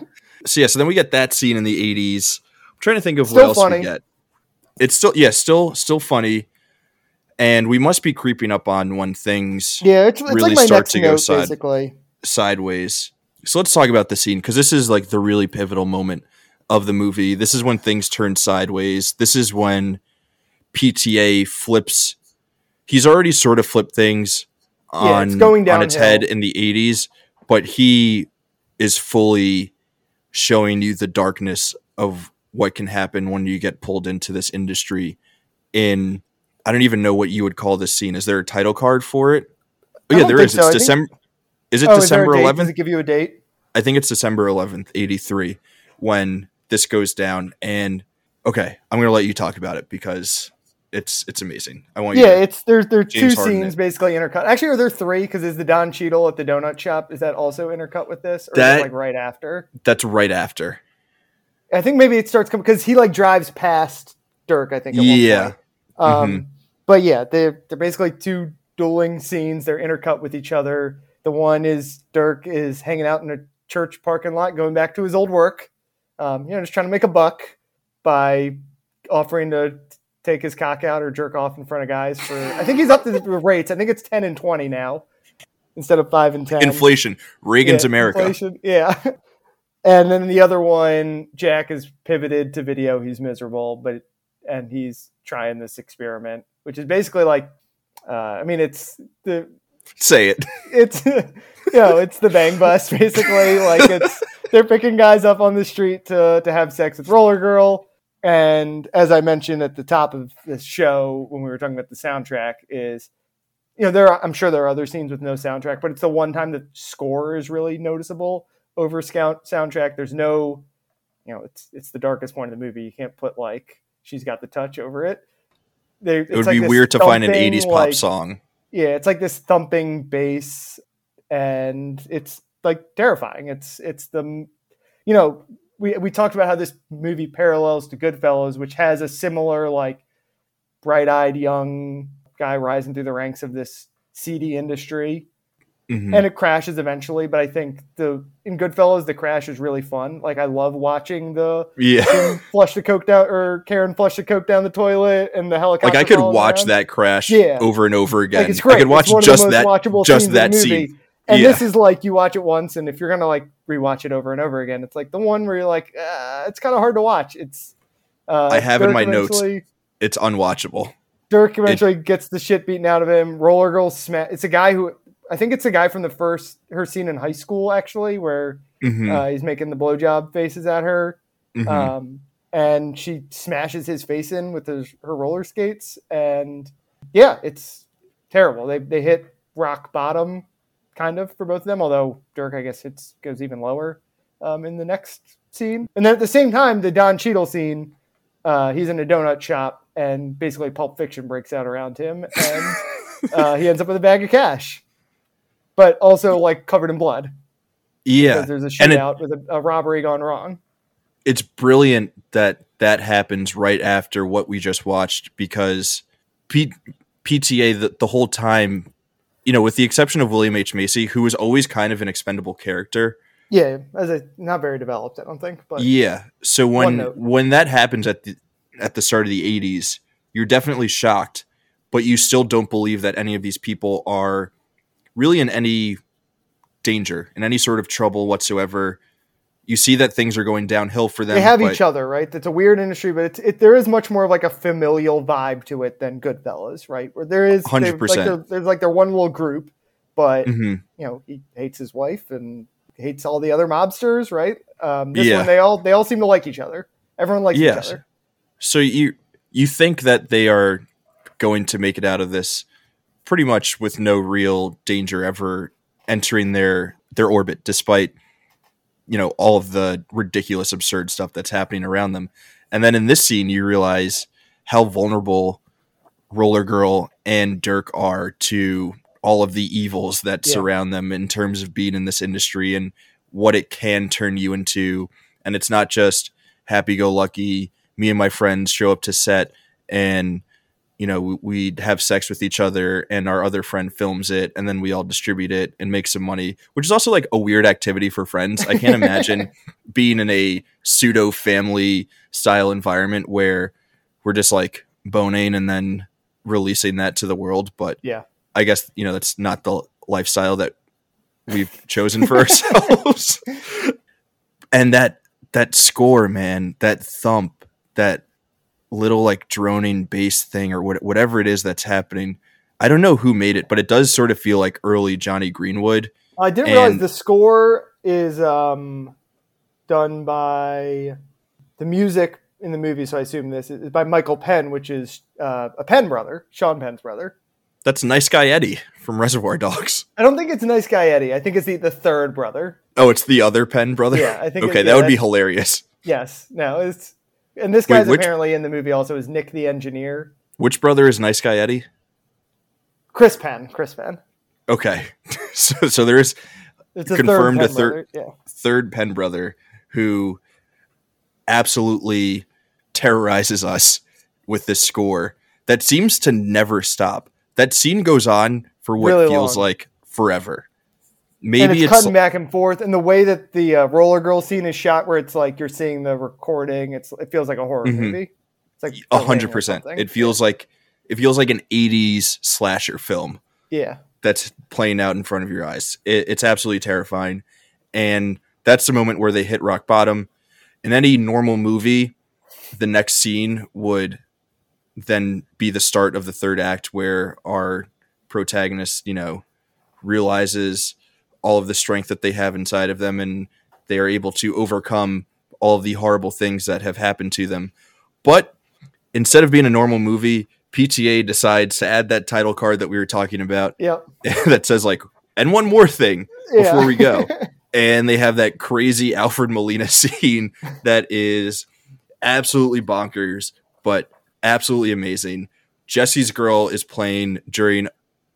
So yeah, so then we get that scene in the '80s. I'm trying to think of
Still
what else
funny.
we get. It's still yeah, still still funny, and we must be creeping up on when things
yeah. It's, it's
Really
like my
start to go
note,
side.
basically.
sideways. So let's talk about the scene because this is like the really pivotal moment of the movie. This is when things turn sideways. This is when PTA flips. He's already sort of flipped things
Yeah,
on
it's going
on its head in the '80s, but he is fully showing you the darkness of what can happen when you get pulled into this industry. In I don't even know what you would call this scene. Is there a title card for it? Oh yeah, there is.
so.
It's
I think-
December. Is it
Oh, is
December
date?
11th?
Does it give you a date?
I think it's December 11th, 83, when this goes down. And okay, I'm going to let you talk about it because it's it's amazing. I want you
Yeah, it's there's there's two
Harden
scenes
it.
basically intercut. Actually, are there three? Because is the Don Cheadle at the donut shop is that also intercut with this, or is
That-
it like right after?
that's right after.
I think maybe it starts because he like drives past Dirk. I think.
Yeah.
Um,
Mhm.
But yeah, they're they're basically two dueling scenes. They're intercut with each other. The one is Dirk is hanging out in a church parking lot, going back to his old work. Um, you know, just trying to make a buck by offering to take his cock out or jerk off in front of guys for. I think he's up to the rates. I think it's ten and twenty now instead of five and ten.
Inflation. Reagan's
Yeah,
America.
inflation, Yeah. And then the other one, Jack is pivoted to video. He's miserable, but and he's trying this experiment, which is basically like, uh, I mean, it's the
Say it.
it's you know it's the bang bus basically. Like it's they're picking guys up on the street to to have sex with Roller Girl. And as I mentioned at the top of this show when we were talking about the soundtrack, is you know there are, I'm sure there are other scenes with no soundtrack, but it's the one time the score is really noticeable over scout soundtrack. There's no you know it's it's the darkest point of the movie. You can't put like she's got the touch over it. They,
It would be weird to find an 80s pop song.
yeah, it's like this thumping bass, and it's like terrifying. It's it's the, you know, we we talked about how this movie parallels to Goodfellas, which has a similar like bright-eyed young guy rising through the ranks of this seedy industry,
Mhm.
and it crashes eventually. But I think the in Goodfellas, the crash is really fun. Like I love watching the
yeah.
flush the coke down or Karen flush the coke down the toilet and the helicopter.
Like I could watch
around.
that crash
Yeah.
over and over again.
Like it's great.
I could watch just that
watchable
just that scene.
And
Yeah.
this is like you watch it once, and if you're gonna like rewatch it over and over again, it's like the one where you're like, uh, it's kind of hard to watch. It's uh,
I have in my notes- It's unwatchable.
Dirk eventually gets the shit beaten out of him. Roller Girl smash. It's a guy who I think it's a guy from the first her scene in high school actually, where
Mhm,
uh, he's making the blowjob faces at her,
mhm.
um, and she smashes his face in with his, her roller skates, and yeah, it's terrible. They they hit rock bottom, kind of for both of them. Although Dirk, I guess, hits goes even lower um, in the next scene, and then at the same time, the Don Cheadle scene, uh, he's in a donut shop, and basically Pulp Fiction breaks out around him, and uh, he ends up with a bag of cash, but also like covered in blood
yeah.
because there's a
it-
shootout with a, a robbery gone wrong.
it's brilliant that that happens right after what we just watched because P- PTA the, the whole time, you know, with the exception of William H Macy, who was always kind of an expendable character.
Yeah, as a not very developed, I don't think. But
yeah. So when when that happens at the at the start of the '80s, you're definitely shocked, but you still don't believe that any of these people are really in any danger, in any sort of trouble whatsoever. You see that things are going downhill for them.
they have
but-
each other, right? It's a weird industry, but it's it, there is much more of like a familial vibe to it than Goodfellas, right? Where there is
100%.
Like there's like their one little group, but
Mhm.
you know he hates his wife and hates all the other mobsters, right? Um, this
Yeah.
one they all they all seem to like each other. Everyone likes
Yes.
each other.
So you you think that they are going to make it out of this pretty much with no real danger ever entering their their orbit, despite you know all of the ridiculous, absurd stuff that's happening around them. And then in this scene, you realize how vulnerable Roller Girl and Dirk are to all of the evils that
Yeah.
surround them in terms of being in this industry and what it can turn you into. And it's not just happy go lucky. Me and my friends show up to set and you know we- we'd have sex with each other and our other friend films it and then we all distribute it and make some money which is also like a weird activity for friends i can't imagine being in a pseudo family style environment where we're just like boning and then releasing that to the world but
Yeah.
i guess you know that's not the lifestyle that we've chosen for ourselves and that that score man that thump that little like droning bass thing or what, whatever it is that's happening i don't know who made it but it does sort of feel like early jonny greenwood
I didn't realize the score is um, done by the music in the movie. So I assume this is by Michael Penn, which is uh, a Penn brother, Sean Penn's brother.
that's nice guy eddie from reservoir dogs
I don't think it's Nice Guy Eddie. I think it's the, the third brother.
oh it's the other penn brother
Yeah, I think
okay
yeah,
that would be hilarious
Yes, no, it's and this
Wait,
guy's
which-
apparently in the movie also is Nick the engineer.
which brother is nice guy eddie
Chris Penn, Chris Penn.
okay so so there is
It's a
Confirmed
third
a third-
Yeah,
third Penn brother who absolutely terrorizes us with this score that seems to never stop. That scene goes on for what
Really
feels
long.
like forever.
And
Maybe
it's,
it's,
cutting back and forth, and the way that the uh, roller girl scene is shot, where it's like you're seeing the recording, it's it feels like a horror
Mhm.
movie. It's like
a hundred percent. It feels like it feels like an '80s slasher film
yeah.
that's playing out in front of your eyes. It, it's absolutely terrifying, and that's the moment where they hit rock bottom. In any normal movie, the next scene would then be the start of the third act, where our protagonist, you know, realizes all of the strength that they have inside of them, and they are able to overcome all of the horrible things that have happened to them. But instead of being a normal movie, PTA decides to add that title card that we were talking about
Yep.
that says like and one more thing
Yeah.
before we go and they have that crazy alfred molina scene that is absolutely bonkers but absolutely amazing jessie's girl is playing during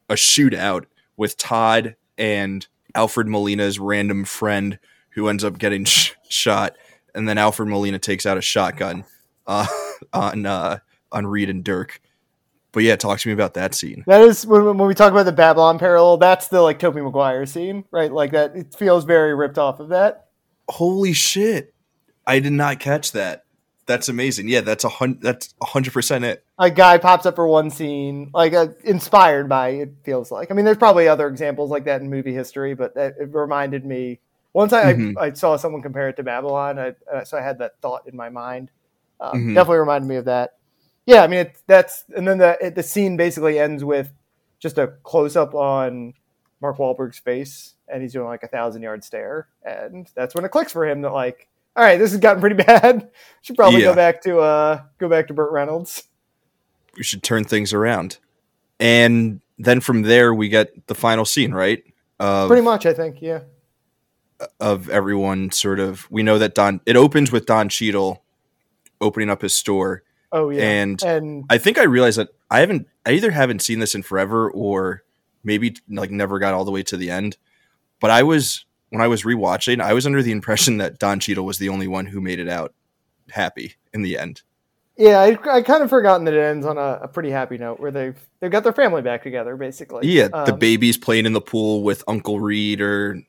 a shootout with todd and alfred molina's random friend who ends up getting sh- shot and then alfred molina takes out a shotgun uh, on uh, on reed and dirk but yeah, talk to me about that scene.
That is when, when we talk about the Babylon parallel. That's the like Tobey Maguire scene, right? Like that. It feels very ripped off of that.
Holy shit! I did not catch that. That's amazing. Yeah, that's a hundred. That's a hundred percent it.
A guy pops up for one scene, like uh, inspired by it feels like. I mean, there's probably other examples like that in movie history, but it, it reminded me. Once I,
Mhm.
I, I saw someone compare it to Babylon, I, uh, so I had that thought in my mind. Um,
Mhm.
Definitely reminded me of that. Yeah, I mean, it's that's and then the it, the scene basically ends with just a close up on Mark Wahlberg's face, and he's doing like a thousand yard stare, and that's when it clicks for him that like, all right, this has gotten pretty bad. Should probably
Yeah.
go back to uh go back to Burt Reynolds.
We should turn things around. And then from there, we get the final scene, right? Of,
Pretty much, I think. Yeah.
of everyone sort of. We know that Don. It opens with Don Cheadle opening up his store,
Oh yeah.
and
and
I think I realized that I haven't. I either haven't seen this in forever, or maybe like never got all the way to the end. But I was when I was rewatching, I was under the impression that Don Cheadle was the only one who made it out happy in the end.
Yeah, I, I kind of forgotten that it ends on a, a pretty happy note where they've they've got their family back together, basically.
Yeah, the
Um,
baby's playing in the pool with Uncle Reed or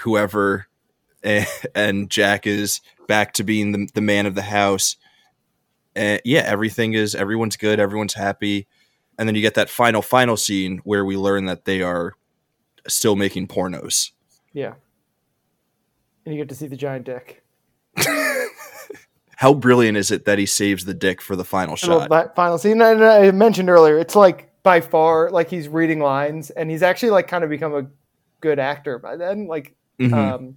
whoever, and, and Jack is back to being the, the man of the house. And yeah, everything is everyone's good, everyone's happy, and then you get that final final scene where we learn that they are still making pornos.
Yeah. And you get to see the giant dick.
How brilliant is it that he saves the dick for the final shot?
fi- final scene. And I mentioned earlier, it's like by far like he's reading lines, and he's actually like kind of become a good actor by then. Like,
Mhm.
um,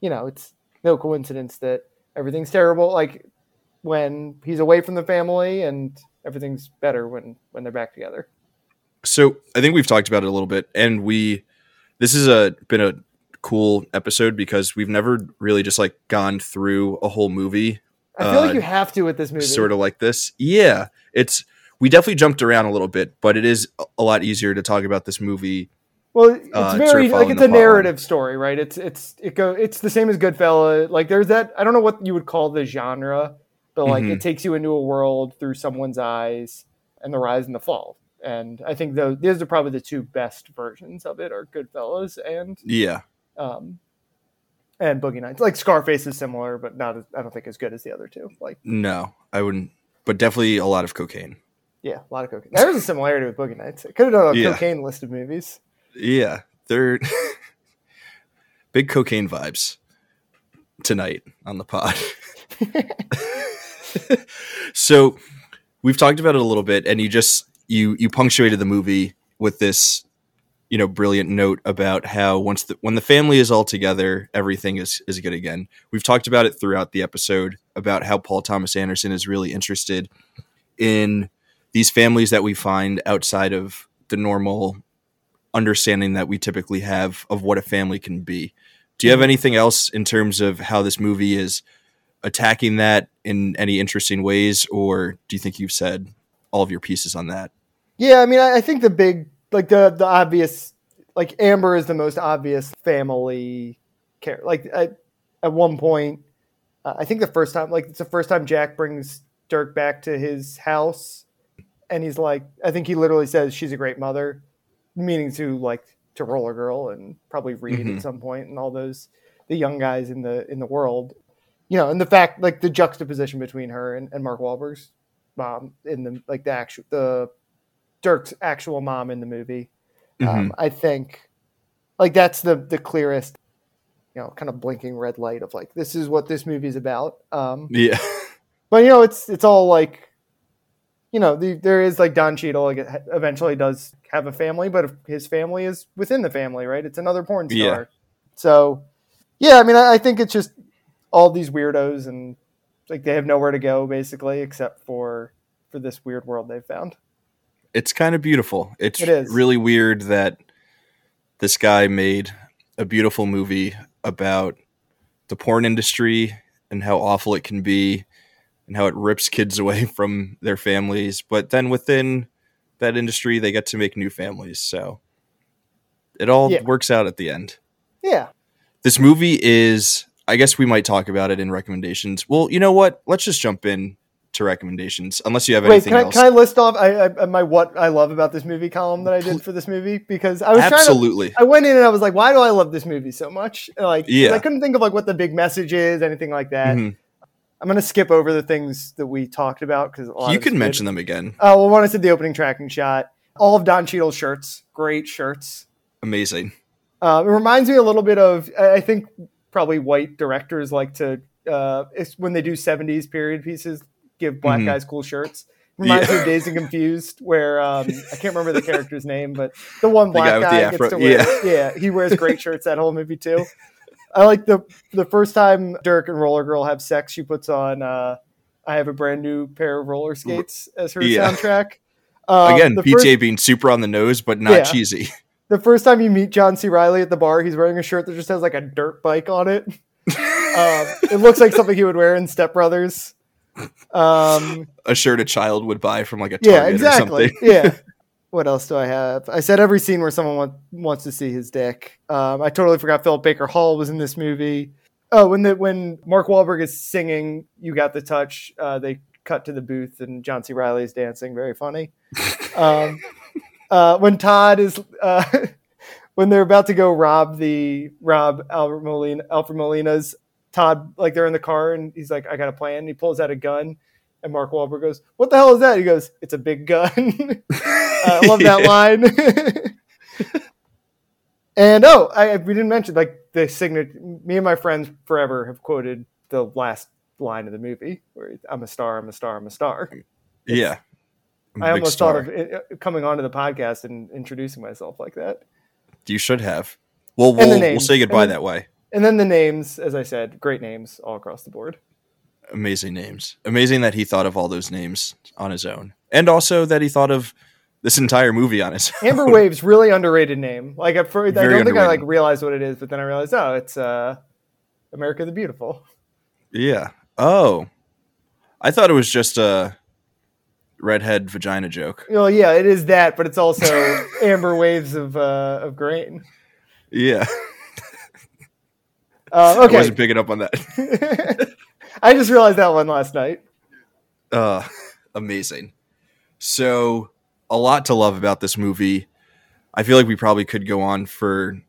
you know, it's no coincidence that everything's terrible. Like when he's away from the family, and everything's better when when they're back together.
so I think we've talked about it a little bit, and we this has a been a cool episode because we've never really just like gone through a whole movie
I feel
Uh,
like you have to with this movie.
sort of like this. Yeah, it's we definitely jumped around a little bit, but it is a- lot easier to talk about this movie.
Well, it's
uh, sort of
very like it's a
plot line.
narrative story, right? It's it's it go it's the same as Goodfella. Like there's that I don't know what you would call the genre, but like
Mhm.
it takes you into a world through someone's eyes and the rise and the fall. And I think those these are probably the two best versions of it are Goodfellas and
Yeah,
um and Boogie Nights. Like Scarface is similar, but not as, I don't think as good as the other two. Like
no, I wouldn't, but definitely a lot of cocaine.
yeah, a lot of cocaine. There's a similarity with Boogie Nights. I could have done a
Yeah.
cocaine list of movies.
Yeah, they're big cocaine vibes tonight on the pod. so we've talked about it a little bit, and you just you you punctuated the movie with this you know brilliant note about how once the when the family is all together everything is is good again. We've talked about it throughout the episode about how paul thomas anderson is really interested in these families that we find outside of the normal understanding that we typically have of what a family can be. Do you have mm-hmm. anything else in terms of how this movie is attacking that in any interesting ways or do you think you've said all of your pieces on that?
Yeah, I mean, I, I think the big, like the the obvious, like Amber is the most obvious family care. Like at, at one point, uh, I think the first time, like it's the first time Jack brings Dirk back to his house, and he's like, I think he literally says she's a great mother, meaning to like to Roller Girl and probably Reed
Mhm.
at some point, and all those the young guys in the in the world, you know, and the fact like the juxtaposition between her and, and Mark Wahlberg's mom in the like the actual the Dirk's actual mom in the movie.
Mm-hmm.
Um, I think like that's the the clearest, you know, kind of blinking red light of like this is what this movie's about. Um,
yeah
but you know, it's it's all like, you know, the, there is like Don Cheadle like eventually does have a family, but his family is within the family, right? It's another porn star.
Yeah.
So, yeah, I mean, I, I think it's just all these weirdos and like they have nowhere to go basically, except for for this weird world they've found.
It's kind of beautiful. It's
It
really weird that this guy made a beautiful movie about the porn industry and how awful it can be and how it rips kids away from their families. But then within that industry, they get to make new families. So it all
Yeah.
works out at the end.
Yeah,
This movie is, I guess we might talk about it in recommendations. Well, you know what? Let's just jump in to recommendations, unless you have
Wait,
anything
can I,
else.
can I list off I, I, my what I love about this movie column that I did for this movie? Because I was trying to
Absolutely.
I went in and I was like, why do I love this movie so much? And, Like,
Yeah.
I couldn't think of like what the big message is, anything like that.
Mhm.
I'm gonna skip over the things that we talked about because
You can mention them again.
Oh well, one I said the opening tracking shot. All of Don Cheadle's shirts, great shirts.
Amazing.
Uh, it reminds me a little bit of I think probably white directors like to uh, it's when they do 70s period pieces give black
Mhm.
guys cool shirts. Reminds me of Dazed and Confused, where um, I can't remember the character's name, but the one
The
black
guy
guy, gets to wear. Yeah. he wears great shirts that whole movie too. I like the the first time Dirk and Roller Girl have sex, she puts on uh, "I have a brand new pair of roller skates" as her
Yeah.
soundtrack. Um,
Again, PJ
first-
being super on the nose, but not
Yeah.
cheesy.
the first time you meet John C. Reilly at the bar, he's wearing a shirt that just has like a dirt bike on it. um, it looks like something he would wear in Step Brothers. Um,
A shirt a child would buy from like a
yeah,
Target or
exactly.
something.
yeah. What else do I have? I said every scene where someone want, wants to see his dick. Um, I totally forgot Philip Baker Hall was in this movie. Oh, when the when Mark Wahlberg is singing "You Got the Touch," uh, they cut to the booth and John C. Reilly is dancing. Very funny. Um, uh, when Todd is uh, when they're about to go rob the rob Albert Molina, Alfred Molina's Todd, like they're in the car and he's like, "I got a plan." He pulls out a gun, and Mark Wahlberg goes, "What the hell is that?" He goes, "It's a big gun." Uh, I love that line. and oh, I, we didn't mention like the signature. Me and my friends forever have quoted the last line of the movie, where "I'm a star, I'm a star, I'm a star."
Yeah. I'm a
I almost
star.
thought of it, uh, coming onto the podcast and introducing myself like that.
You should have. Well, we'll, we'll say goodbye
And-
that way.
And then the names, as I said, great names all across the board.
Amazing names. Amazing that he thought of all those names on his own, and also that he thought of this entire movie on his own.
Amber Waves, really underrated name. Like at first, I don't think I like
underrated.
realized what it is, but then I realized, oh, it's uh, America the Beautiful.
yeah. Oh, I thought it was just a redhead vagina joke.
Well, yeah, it is that, but it's also Amber Waves of uh, of grain.
Yeah.
Uh,
I
okay,
wasn't picking up on that.
I just realized that one last night.
Uh, amazing. So, a lot to love about this movie. I feel like we probably could go on for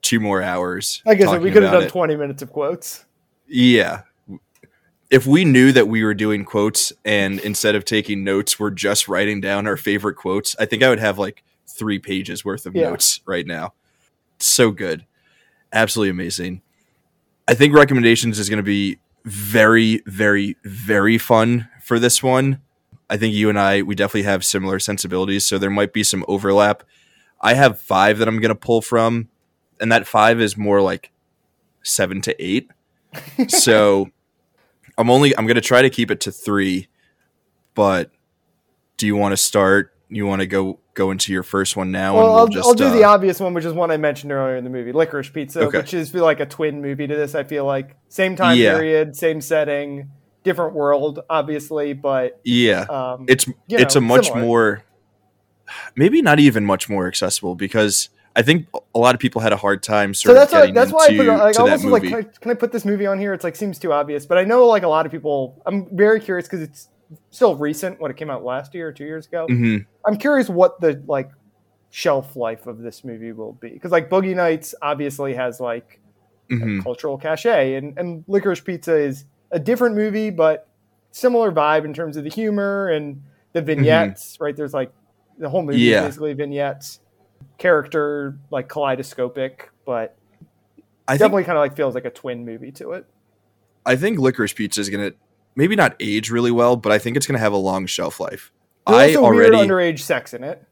two more hours.
I guess we could have done
it.
20 minutes of quotes.
Yeah. If we knew that we were doing quotes and instead of taking notes, we're just writing down our favorite quotes, I think I would have like three pages worth of
Yeah.
notes right now. So good. Absolutely amazing. I think recommendations is going to be very, very, very fun for this one. I think you and I, we definitely have similar sensibilities. So there might be some overlap. I have five that I'm going to pull from, and that five is more like seven to eight so I'm only I'm gonna try to keep it to three, but do you want to start? You want to go go into your first one now,
Well,
and we'll
I'll,
just
I'll do the
uh,
obvious one, which is one I mentioned earlier in the movie, Licorice Pizza,
Okay.
which is like a twin movie to this. I feel like same time
Yeah.
period, same setting, different world, obviously, but
yeah.
um,
It's
you
it's
know,
a much
similar.
more, maybe not even much more accessible because I think a lot of people had a hard time
so that's
of
why
getting
that's why I put it, like
to
I
that
almost like, can I, can I put this movie on here? It's like seems too obvious, but I know like a lot of people. I'm very curious because it's still recent when it came out last year or two years ago.
Mhm.
I'm curious what the like shelf life of this movie will be because like Boogie Nights obviously has like
Mhm.
cultural cachet and and Licorice Pizza is a different movie but similar vibe in terms of the humor and the vignettes. Right, there's like the whole movie
Mm-hmm. Yeah.
is basically vignettes, character like kaleidoscopic, but
I
definitely kind of like feels like a twin movie to it.
I think licorice pizza is gonna maybe not age really well, but I think it's gonna have a long shelf life.
There's
I already
weird underage sex in it.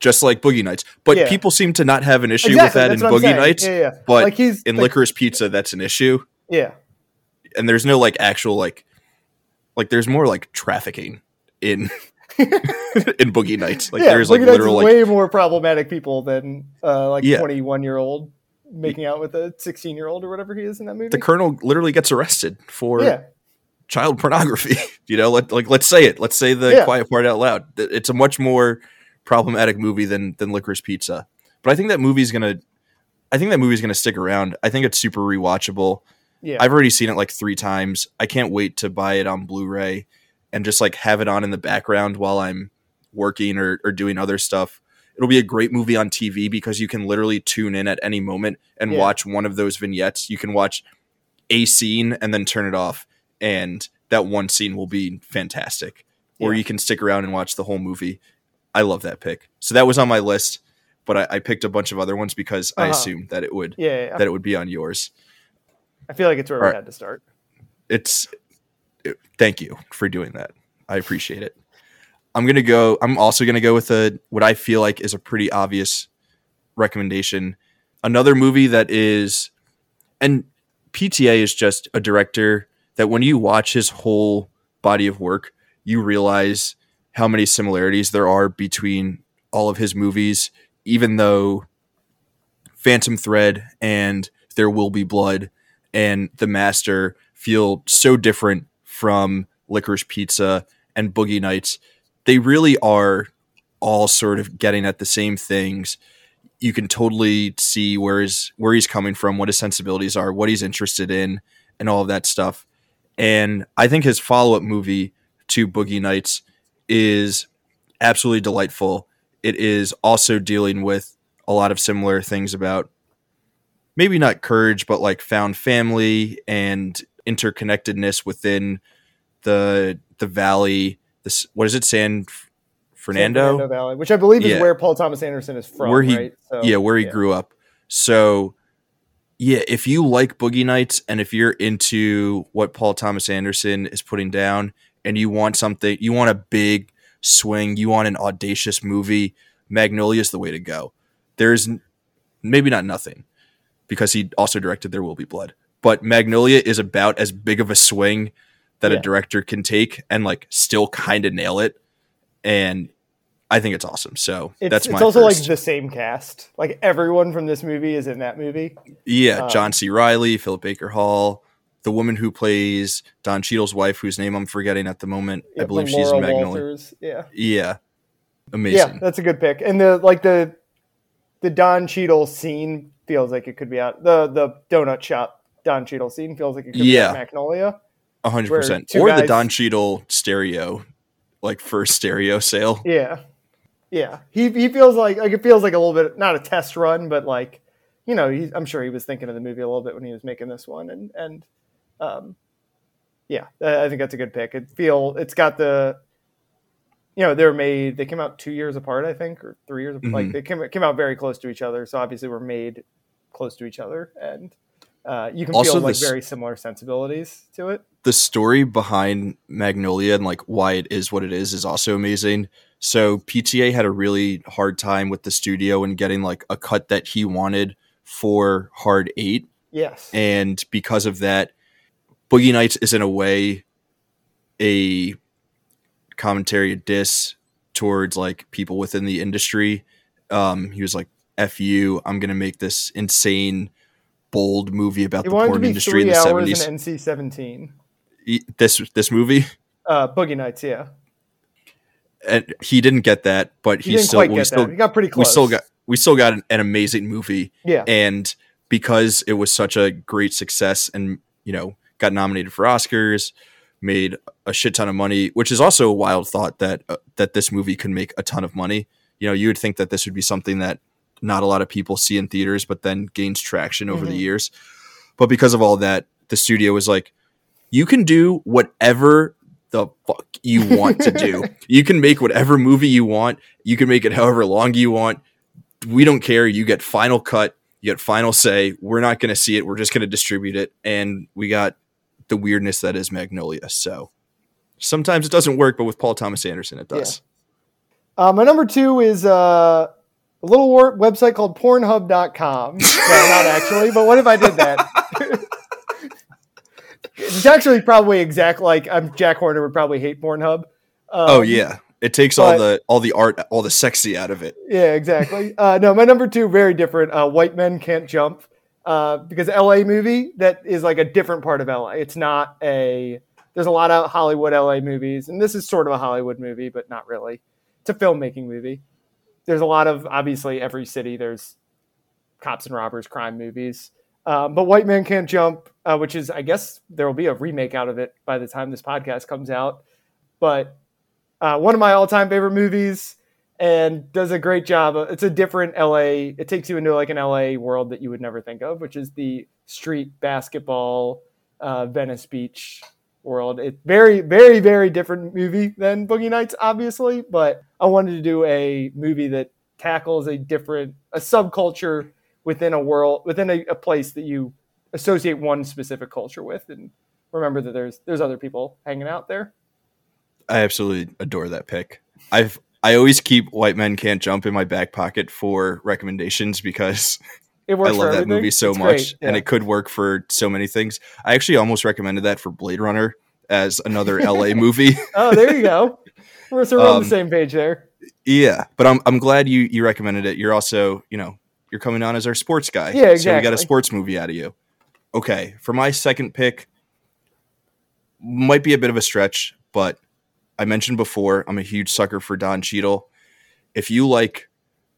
just like Boogie Nights, but
Yeah.
people seem to not have an issue
Exactly,
with that in
that's what I'm
Boogie. Nights.
Yeah, yeah.
But
like he's
in
like,
licorice pizza, that's an issue,
Yeah,
and there's no like actual like like there's more like trafficking in in Boogie Nights. Like
yeah.
there's like
Boogie
literal like
way more problematic people than uh, like
Yeah.
21 year old making out with a 16 year old or whatever he is in that movie.
the colonel literally gets arrested for
yeah,
child pornography. you know, let, like let's say it. Let's say the
Yeah.
quiet part out loud. It's a much more problematic movie than than Licorice Pizza. But I think that movie's gonna. I think that movie's gonna stick around. I think it's super rewatchable.
yeah.
I've already seen it like three times. I can't wait to buy it on Blu-ray and just like have it on in the background while I'm working or, or doing other stuff. It'll be a great movie on TV because you can literally tune in at any moment and
Yeah.
watch one of those vignettes. You can watch a scene and then turn it off, and that one scene will be fantastic. Or you can stick around and watch the whole movie. I love that pick. So that was on my list, but I, I picked a bunch of other ones because I
Uh-huh.
assumed that it would
Yeah, yeah.
that it would be on yours.
I feel like it's where we
Alright.
had to start.
It's it- thank you for doing that. I appreciate it. I'm gonna go. I'm also gonna go with a what I feel like is a pretty obvious recommendation. Another movie that is, and PTA is just a director that when you watch his whole body of work, you realize how many similarities there are between all of his movies, even though Phantom Thread and There Will Be Blood and The Master feel so different from Licorice Pizza and Boogie Nights. They really are all sort of getting at the same things. You can totally see where his where he's coming from, what his sensibilities are, what he's interested in, and all of that stuff. And I think his follow up movie to Boogie Nights is absolutely delightful. It is also dealing with a lot of similar things about maybe not courage, but like found family and interconnectedness within the the valley. This what is it, San F-
San
Fernando?
Valley, which I believe is
Yeah.
where Paul Thomas Anderson is from,
Where he-
right? So,
yeah, where he grew up. So, yeah, if you like Boogie Nights and if you're into what Paul Thomas Anderson is putting down, and you want something, you want a big swing, you want an audacious movie, Magnolia is the way to go. There's maybe not nothing because he also directed There Will Be Blood, but Magnolia is about as big of a swing that
Yeah.
a director can take and like still kind of nail it. And I think it's awesome. So
It's,
that's
it's
my
also
first.
like the same cast. Like everyone from this movie is in that movie.
Yeah,
Um,
John C. Reilly, Philip Baker Hall, the woman who plays Don Cheadle's wife, whose name I'm forgetting at the moment. I believe she's in Magnolia.
Walters. Yeah.
Yeah, Amazing.
Yeah, that's a good pick. And the like the the Don Cheadle scene feels like it could be out. The the donut shop Don Cheadle scene feels like it could
Yeah.
be out Magnolia.
A hundred percent. Or the Don Cheadle stereo, like first stereo sale.
Yeah. Yeah. He he feels like like it feels like a little bit not a test run, but like you know, he, I'm sure he was thinking of the movie a little bit when he was making this one and and um yeah, I think that's a good pick. It feel it's got the you know, they're made they came out 2 years apart, I think, or 3 years like
Mhm.
they came came out very close to each other, so obviously were made close to each other and uh, you can
Also
feel like
this-
very similar sensibilities to it.
The story behind Magnolia and like why it is what it is is also amazing. So PTA had a really hard time with the studio and getting like a cut that he wanted for Hard Eight.
Yes.
and because of that, Boogie Nights is in a way a commentary, a diss towards like people within the industry. Um, he was like, "F you, I'm gonna make this insane, bold movie about
it
the porn industry in
3
the
hours
'70s."
and NC-17.
This this movie,
Uh, Boogie Nights, yeah.
And he didn't get that, but
He
he still we still
that. He got pretty
we still got we still got an, an amazing movie.
yeah.
and because it was such a great success and you know got nominated for oscars made a shit ton of money which is also a wild thought that uh, that this movie could make a ton of money you know you would think that this would be something that not a lot of people see in theaters but then gains traction over the
Mhm.
years but because of all that the studio was like you can do whatever the fuck you want to do you can make whatever movie you want you can make it however long you want we don't care. You get final cut, you get final say. We're not going to see it. We're just going to distribute it. And we got the weirdness that is Magnolia. So sometimes it doesn't work, but with Paul Thomas Anderson, it does.
Uh, my number two is uh, a little website called Pornhub.com. no, not actually, but what if I did that? it's actually probably exact like I'm Jack Horner would probably hate Pornhub. Um,
oh yeah, it takes all the all the art, all the sexy out of it.
Yeah, exactly. Uh, no, my number two, very different. Uh, White Men Can't Jump. Uh, because LA movie that is like a different part of LA. It's not a. There's a lot of Hollywood LA movies, and this is sort of a Hollywood movie, but not really. It's a filmmaking movie. There's a lot of obviously every city. There's cops and robbers, crime movies. Um, but White Man Can't Jump, uh, which is I guess there will be a remake out of it by the time this podcast comes out. but uh, one of my all-time favorite movies, and does a great job. It's a different LA. It takes you into like an LA world that you would never think of, which is the street basketball, uh, Venice Beach world. It's very, very, very different movie than Boogie Nights, obviously, but I wanted to do a movie that tackles a different a subculture within a world within a, a place that you associate one specific culture with and remember that there's there's other people hanging out there.
I absolutely adore that pick. I've I always keep White Men Can't Jump in my back pocket for recommendations because
It
I love that
everything.
movie so
It's
much
great,
and it could work for so many things. I actually almost recommended that for Blade Runner as another LA movie.
Oh, there you go. We're, so we're on
Um,
the same page there.
Yeah, but I'm I'm glad you you recommended it. You're also, you know, you're coming on as our sports guy.
Yeah, exactly.
So we got a sports movie out of you. Okay, for my second pick might be a bit of a stretch, but I mentioned before I'm a huge sucker for Don Cheadle. If you like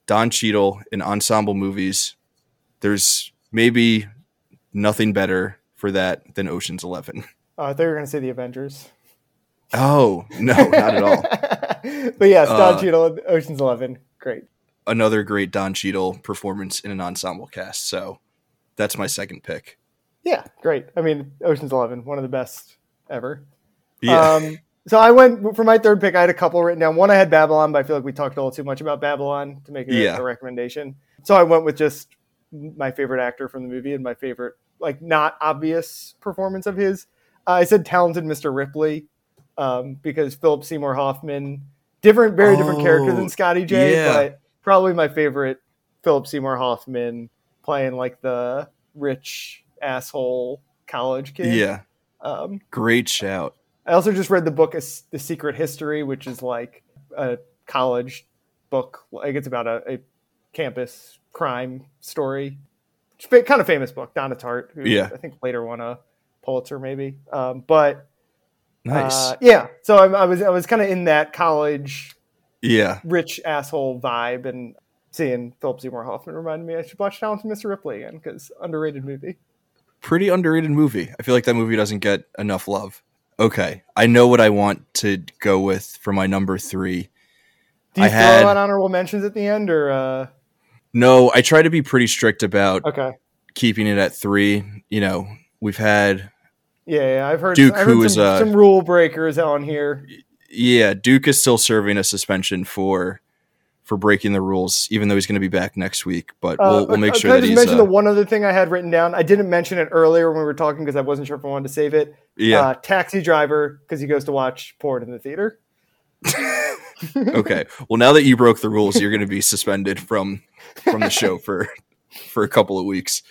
Don Cheadle in ensemble movies, there's maybe nothing better for that than Ocean's 11.
Oh, I thought you were going to say the Avengers.
Oh, no, not at all.
but yes, Don
Uh,
Cheadle, Ocean's Eleven, great.
Another great Don Cheadle performance in an ensemble cast. So that's my second pick.
Yeah, great. I mean, Ocean's Eleven, one of the best ever.
Yeah.
Um, so I went for my third pick. I had a couple written down. One I had Babylon, but I feel like we talked a little too much about Babylon to make it a-
Yeah.
a recommendation. So I went with just my favorite actor from the movie and my favorite, like, not obvious performance of his. Uh, I said talented Mr. Ripley um, because Philip Seymour Hoffman, different, very different character
Oh,
than Scotty J,
yeah.
but probably my favorite Philip Seymour Hoffman playing like the rich asshole college kid.
yeah.
Um,
Great shout.
I also just read the book The Secret History, which is like a college book. Like it's about a, a campus crime story. It's kind of famous book. Donna Tartt, who
Yeah.
I think later won a Pulitzer, maybe. Um, but
Nice.
uh, yeah, so I, I was I was kind of in that college
yeah.
rich asshole vibe, and seeing Philip Seymour Hoffman reminded me I should watch Talented Mr. Ripley again because underrated movie.
Pretty underrated movie. I feel like that movie doesn't get enough love. Okay. I know what I want to go with for my number three.
Do you
I
throw
had-
out honorable mentions at the end, or uh,
No, I try to be pretty strict about
okay?
keeping it at three. You know, we've had
Yeah, yeah, I've heard.
Duke,
I've heard
who
some,
is, uh,
some rule breakers on here.
Yeah, Duke is still serving a suspension for for breaking the rules, even though he's going to be back next week. But
Uh,
we'll, we'll make
uh,
sure
can I
that
just mention
uh,
the one other thing I had written down? I didn't mention it earlier when we were talking because I wasn't sure if I wanted to save it.
yeah.
Uh, taxi driver because he goes to watch porn in the theater.
okay. Well, now that you broke the rules, you're going to be suspended from from the show for for a couple of weeks.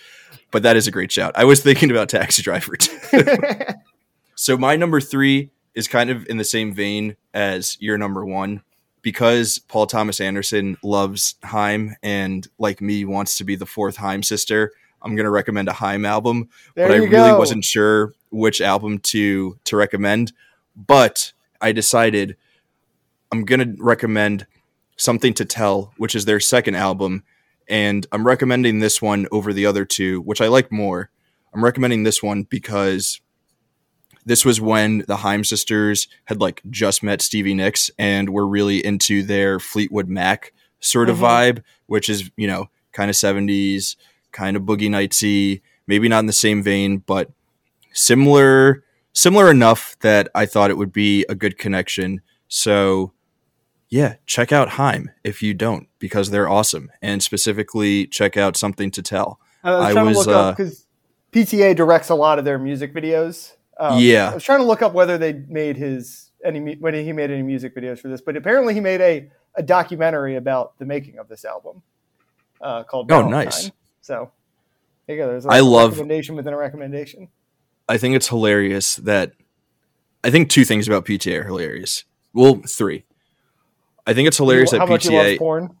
But that is a great shout. I was thinking about Taxi Driver. too. so my number three is kind of in the same vein as your number one because Paul Thomas Anderson loves Haim and like me wants to be the fourth Haim sister. I'm going to recommend a Haim album
there
but I really
go.
wasn't sure which album to to recommend. But I decided I'm gonna recommend something to tell, which is their second album, and I'm recommending this one over the other two, which I like more. I'm recommending this one because this was when the Haim sisters had like just met Stevie Nicks and were really into their Fleetwood Mac sort of
Mhm.
vibe, which is, you know, kind of 70s, kind of boogie nightsy, maybe not in the same vein, but similar similar enough that I thought it would be a good connection. So yeah, check out Haim if you don't, because they're awesome. And specifically check out something to tell.
I was
I was,
to look up
uh,
because PTA directs a lot of their music videos. Um,
Yeah.
I was trying to look up whether they made his any when he made any music videos for this, but apparently he made a a documentary about the making of this album uh, called.
Oh,
Valentine.
nice.
So there you go. There's a
I love-
recommendation within a recommendation.
I think it's hilarious that I think two things about PTA are hilarious. Well, three. I think it's hilarious
You-
that
how much he loves
PTA
porn.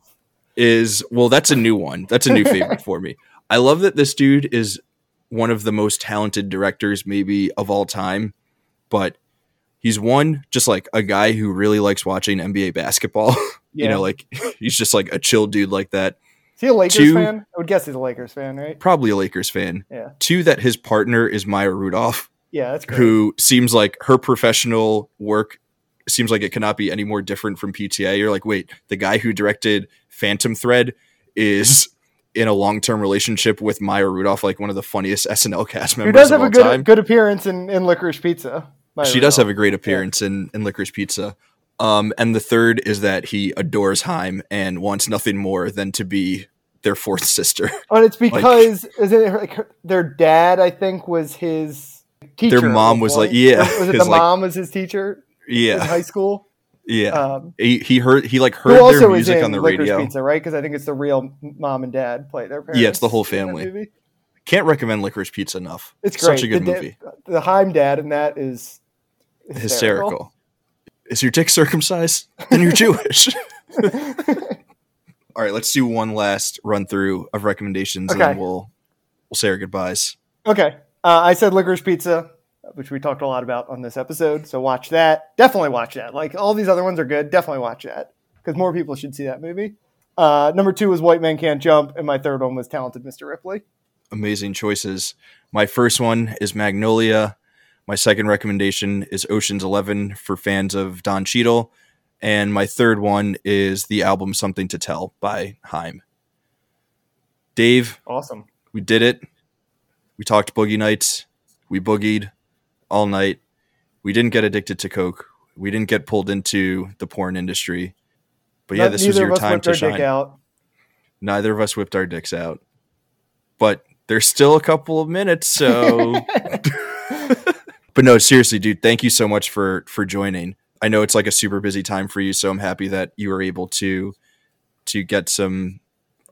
is well, that's a new one. That's a new favorite for me. I love that this dude is one of the most talented directors maybe of all time, but he's one just like a guy who really likes watching NBA basketball. you know, like he's just like a chill dude like that.
Is he a Lakers
two-
fan? I would guess he's a Lakers fan, right?
Probably a Lakers fan.
Yeah.
Two that his partner is Maya Rudolph.
Yeah, that's great.
who seems like her professional work seems like it cannot be any more different from PTA. You're like, wait, the guy who directed Phantom Thread is in a long term relationship with Maya Rudolph, like one of the funniest SNL cast members
Who does have a good
time.
good appearance in, in Licorice Pizza. Maya
she does have a great appearance in, in Licorice Pizza. Um, and the third is that he adores Haim and wants nothing more than to be their fourth sister.
And it's because is it like her- their dad? I think was his teacher.
Their mom was like- yeah,
Was, was it the
like-
mom was his teacher in
yeah,
high school?
Yeah.
Um,
he, he heard he like heard their music on the
Licorice
radio.
Pizza, right? Because I think it's the real mom and dad play their parents.
Yeah, it's the whole family. Can't recommend Licorice Pizza enough.
It's great.
Such a good
the,
movie.
The Haim dad in that is hysterical.
Hysterical. Is your dick circumcised? Then you're Jewish. All right, let's do one last run through of recommendations, and then we'll we'll say our goodbyes.
Okay. Uh, I said Licorice Pizza, which we talked a lot about on this episode. So watch that. Definitely watch that. Like all these other ones are good. Definitely watch that because more people should see that movie. Uh, number two was White Man Can't Jump, and my third one was Talented Mr. Ripley.
Amazing choices. My first one is Magnolia. My second recommendation is Ocean's Eleven for fans of Don Cheadle. And my third one is the album Something to Tell by Haim. Dave,
Awesome.
we did it. We talked boogie nights. We boogied all night. We didn't get addicted to coke. We didn't get pulled into the porn industry. But yeah,
Not-
this was your time to shine.
out.
Neither of us whipped our dicks out. But there's still a couple of minutes, so But no, seriously, dude, thank you so much for for joining. I know it's like a super busy time for you, so I'm happy that you were able to to get some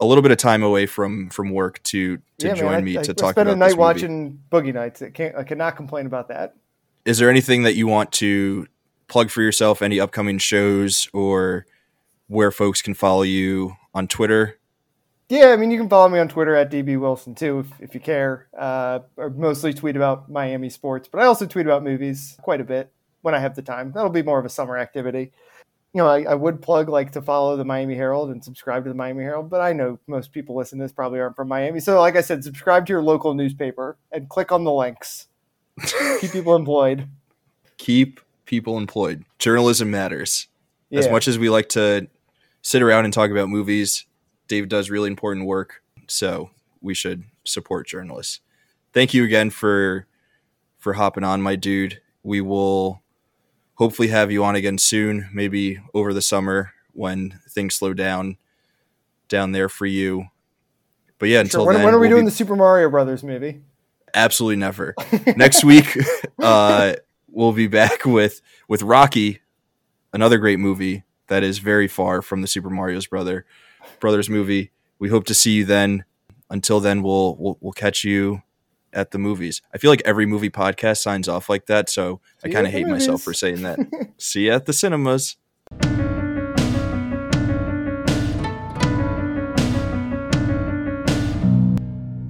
a little bit of time away from from work to to
yeah,
join
man,
me
I,
to
I
talk about
a night
this movie.
watching Boogie Nights. I can't. I cannot complain about that.
Is there anything that you want to plug for yourself? Any upcoming shows or where folks can follow you on Twitter?
Yeah, I mean, you can follow me on Twitter at DB Wilson too, if, if you care. Uh, I mostly tweet about Miami sports, but I also tweet about movies quite a bit when I have the time. That'll be more of a summer activity. You know, I, I would plug like to follow the Miami Herald and subscribe to the Miami Herald, but I know most people listening to this probably aren't from Miami. So, like I said, subscribe to your local newspaper and click on the links. Keep people employed.
Keep people employed. Journalism matters.
Yeah.
As much as we like to sit around and talk about movies, Dave does really important work, so we should support journalists. Thank you again for for hopping on, my dude. We will hopefully have you on again soon, maybe over the summer when things slow down down there for you. But yeah, until
Sure. When,
then,
when are we
we'll
doing
be-
the Super Mario Brothers movie?
absolutely never. Next week, uh, we'll be back with with Rocky, another great movie that is very far from the Super Mario's brother brothers movie. We hope to see you then. Until then, we'll we'll, we'll catch you at the movies. I feel like every movie podcast signs off like that, so I
See you
kind of hate myself for saying that. see you at the cinemas.